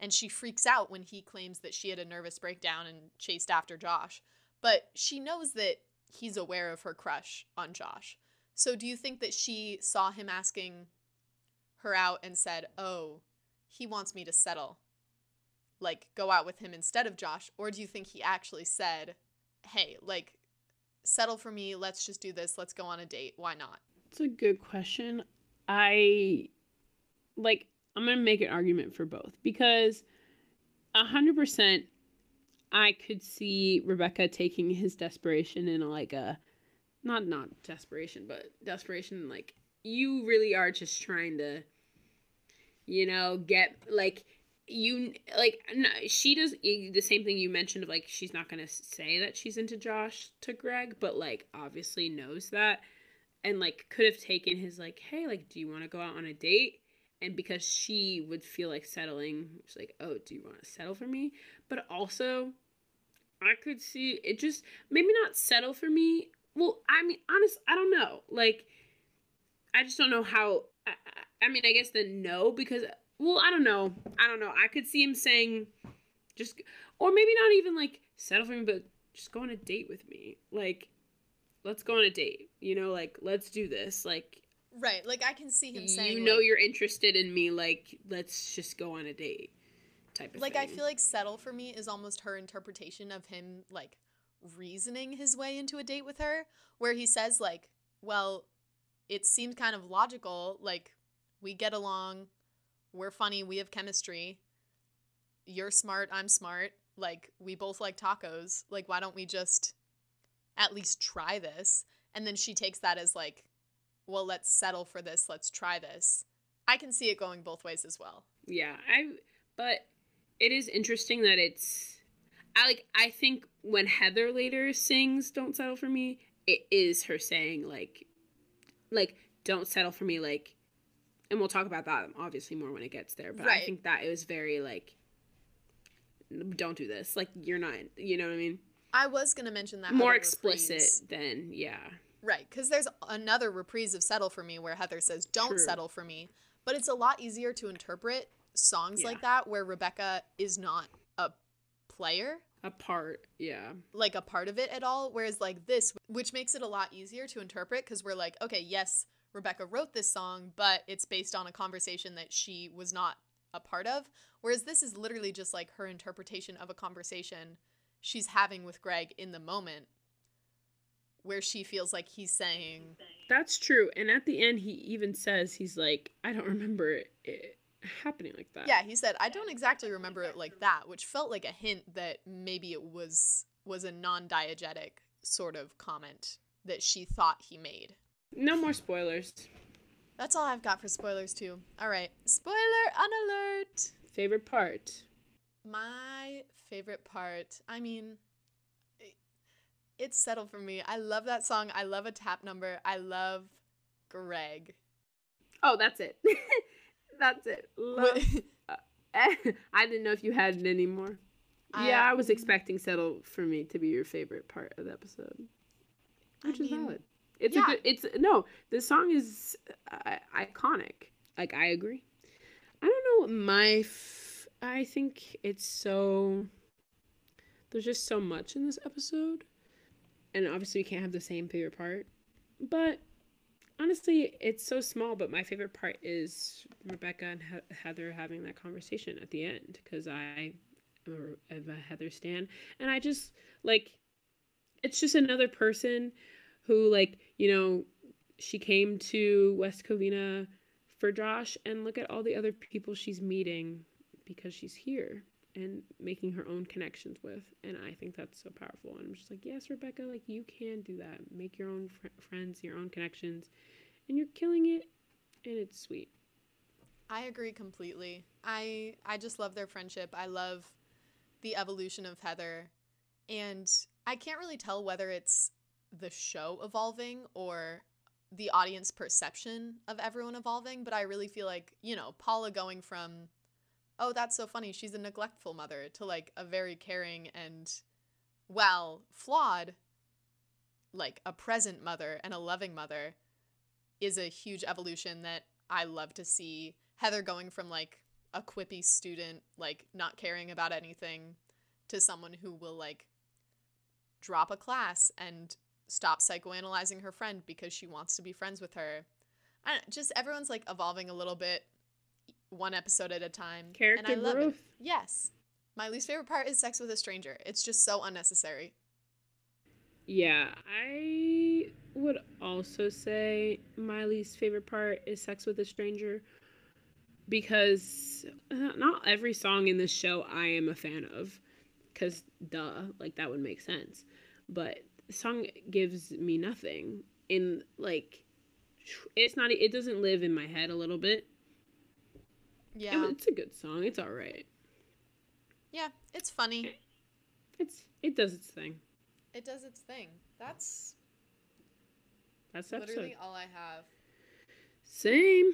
and she freaks out when he claims that she had a nervous breakdown and chased after Josh. But she knows that he's aware of her crush on Josh. So do you think that she saw him asking her out and said, "Oh, he wants me to settle." Like go out with him instead of Josh, or do you think he actually said, "Hey, like settle for me. Let's just do this. Let's go on a date. Why not?" It's a good question. I like I'm going to make an argument for both because a 100% I could see Rebecca taking his desperation in like a not not desperation, but desperation like you really are just trying to you know, get like you like no, she does the same thing you mentioned of like she's not gonna say that she's into Josh to Greg, but like obviously knows that and like could have taken his like hey like do you want to go out on a date? And because she would feel like settling she's like oh do you want to settle for me? But also i could see it just maybe not settle for me well i mean honest i don't know. Like i just don't know how i, I mean i guess the no because well i don't know. I don't know. I could see him saying just or maybe not even like settle for me but just go on a date with me. Like let's go on a date you know like let's do this. Like Right. Like I can see him saying you know like, you're interested in me like let's just go on a date type of like thing. I feel like settle for me is almost her interpretation of him like reasoning his way into a date with her where he says like, "Well, it seems kind of logical like we get along, we're funny, we have chemistry. You're smart, I'm smart. Like we both like tacos. Like why don't we just at least try this?" And then she takes that as like, "Well, let's settle for this. Let's try this." I can see it going both ways as well. yeah i but it is interesting that it's i like i think when heather later sings don't settle for me it is her saying like like don't settle for me like and we'll talk about that obviously more when it gets there but i think that it was very like don't do this like you're not you know what i mean I was gonna mention that more explicit reprise. than yeah right? Because there's another reprise of "Settle for Me" where Heather says, "Don't True. settle for me," but it's a lot easier to interpret songs Yeah. like that where Rebecca is not player, a part yeah like a part of it at all. Whereas like this, which makes it a lot easier to interpret because we're like, okay, yes, Rebecca wrote this song, but it's based on a conversation that she was not a part of. Whereas this is literally just like her interpretation of a conversation she's having with Greg in the moment where she feels like he's saying That's true. And at the end, he even says, he's like, I don't remember it, it happening like that. yeah he said i don't exactly remember it like that which felt like a hint that maybe it was was a non-diegetic sort of comment that she thought he made No more spoilers. that's all i've got for spoilers too all right spoiler unalert Favorite part? My favorite part, I mean, it's settled for me. I love that song. I love a tap number. I love Greg. Oh, that's it. that's it. Love. I didn't know if you had it anymore. yeah, I was expecting Settle for Me to be your favorite part of the episode, I which is mean, valid. It's yeah. a good. It's no. The song is uh, iconic. Like I agree. I don't know what my. F- I think it's so. There's just so much in this episode, and obviously we can't have the same favorite part, but honestly, it's so small, but my favorite part is Rebecca and he- Heather having that conversation at the end because I am a, am a Heather stan, and I just like it's just another person who like you know she came to West Covina for Josh, and look at all the other people she's meeting because she's here and making her own connections with and i think that's so powerful and i'm just like yes rebecca like you can do that make your own fr- friends your own connections and you're killing it and it's sweet I agree completely. I I just love their friendship. I love the evolution of Heather. And I can't really tell whether it's the show evolving or the audience perception of everyone evolving, but I really feel like, you know, Paula going from oh, that's so funny, she's a neglectful mother to like a very caring and well, flawed like a present mother and a loving mother is a huge evolution that I love to see. Heather going from like a quippy student, like not caring about anything, to someone who will like drop a class and stop psychoanalyzing her friend because she wants to be friends with her. I don't, just everyone's like evolving a little bit, one episode at a time. character and I love growth it. Yes. My least favorite part is sex with a stranger. It's just so unnecessary. yeah i would also say my least favorite part is sex with a stranger because uh, not every song in this show i am a fan of because duh like that would make sense but the song gives me nothing in like it's not it doesn't live in my head a little bit Yeah. it's a good song it's all right Yeah, it's funny. it's it does its thing It does its thing. That's that's that literally all I have. same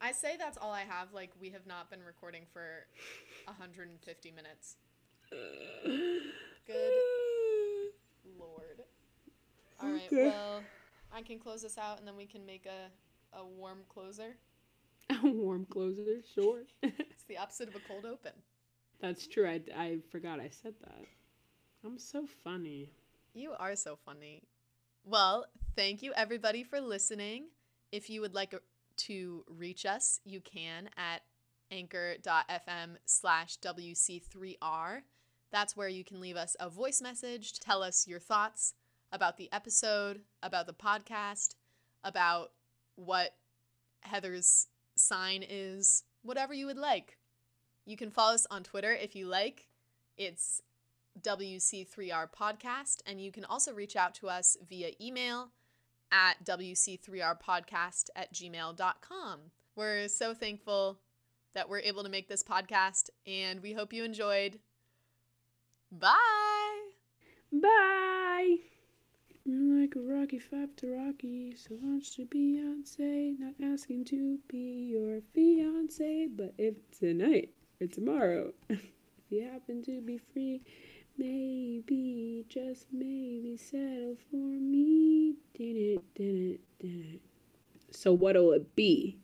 I say that's all I have. Like we have not been recording for 150 minutes. Good lord. All right. Okay. Well, I can close this out and then we can make a a warm closer. A warm closer, sure. It's the opposite of a cold open. That's true. I, I forgot I said that. I'm so funny. You are so funny. Well, thank you everybody for listening. If you would like uh, to reach us, you can at anchor.fm slash WC3R. That's where you can leave us a voice message, tell us your thoughts about the episode, about the podcast, about what Heather's sign is, whatever you would like. You can follow us on Twitter if you like. It's WC3R podcast, and you can also reach out to us via email at WC3Rpodcast at gmail.com. We're so thankful that we're able to make this podcast, and we hope you enjoyed. Bye! Bye. You're like a Rocky Five to Rocky, Solange to Beyonce. Not asking to be your fiance, but if tonight or tomorrow, if you happen to be free, maybe, just maybe, settle for me. Did it, did it, did it. So what'll it be?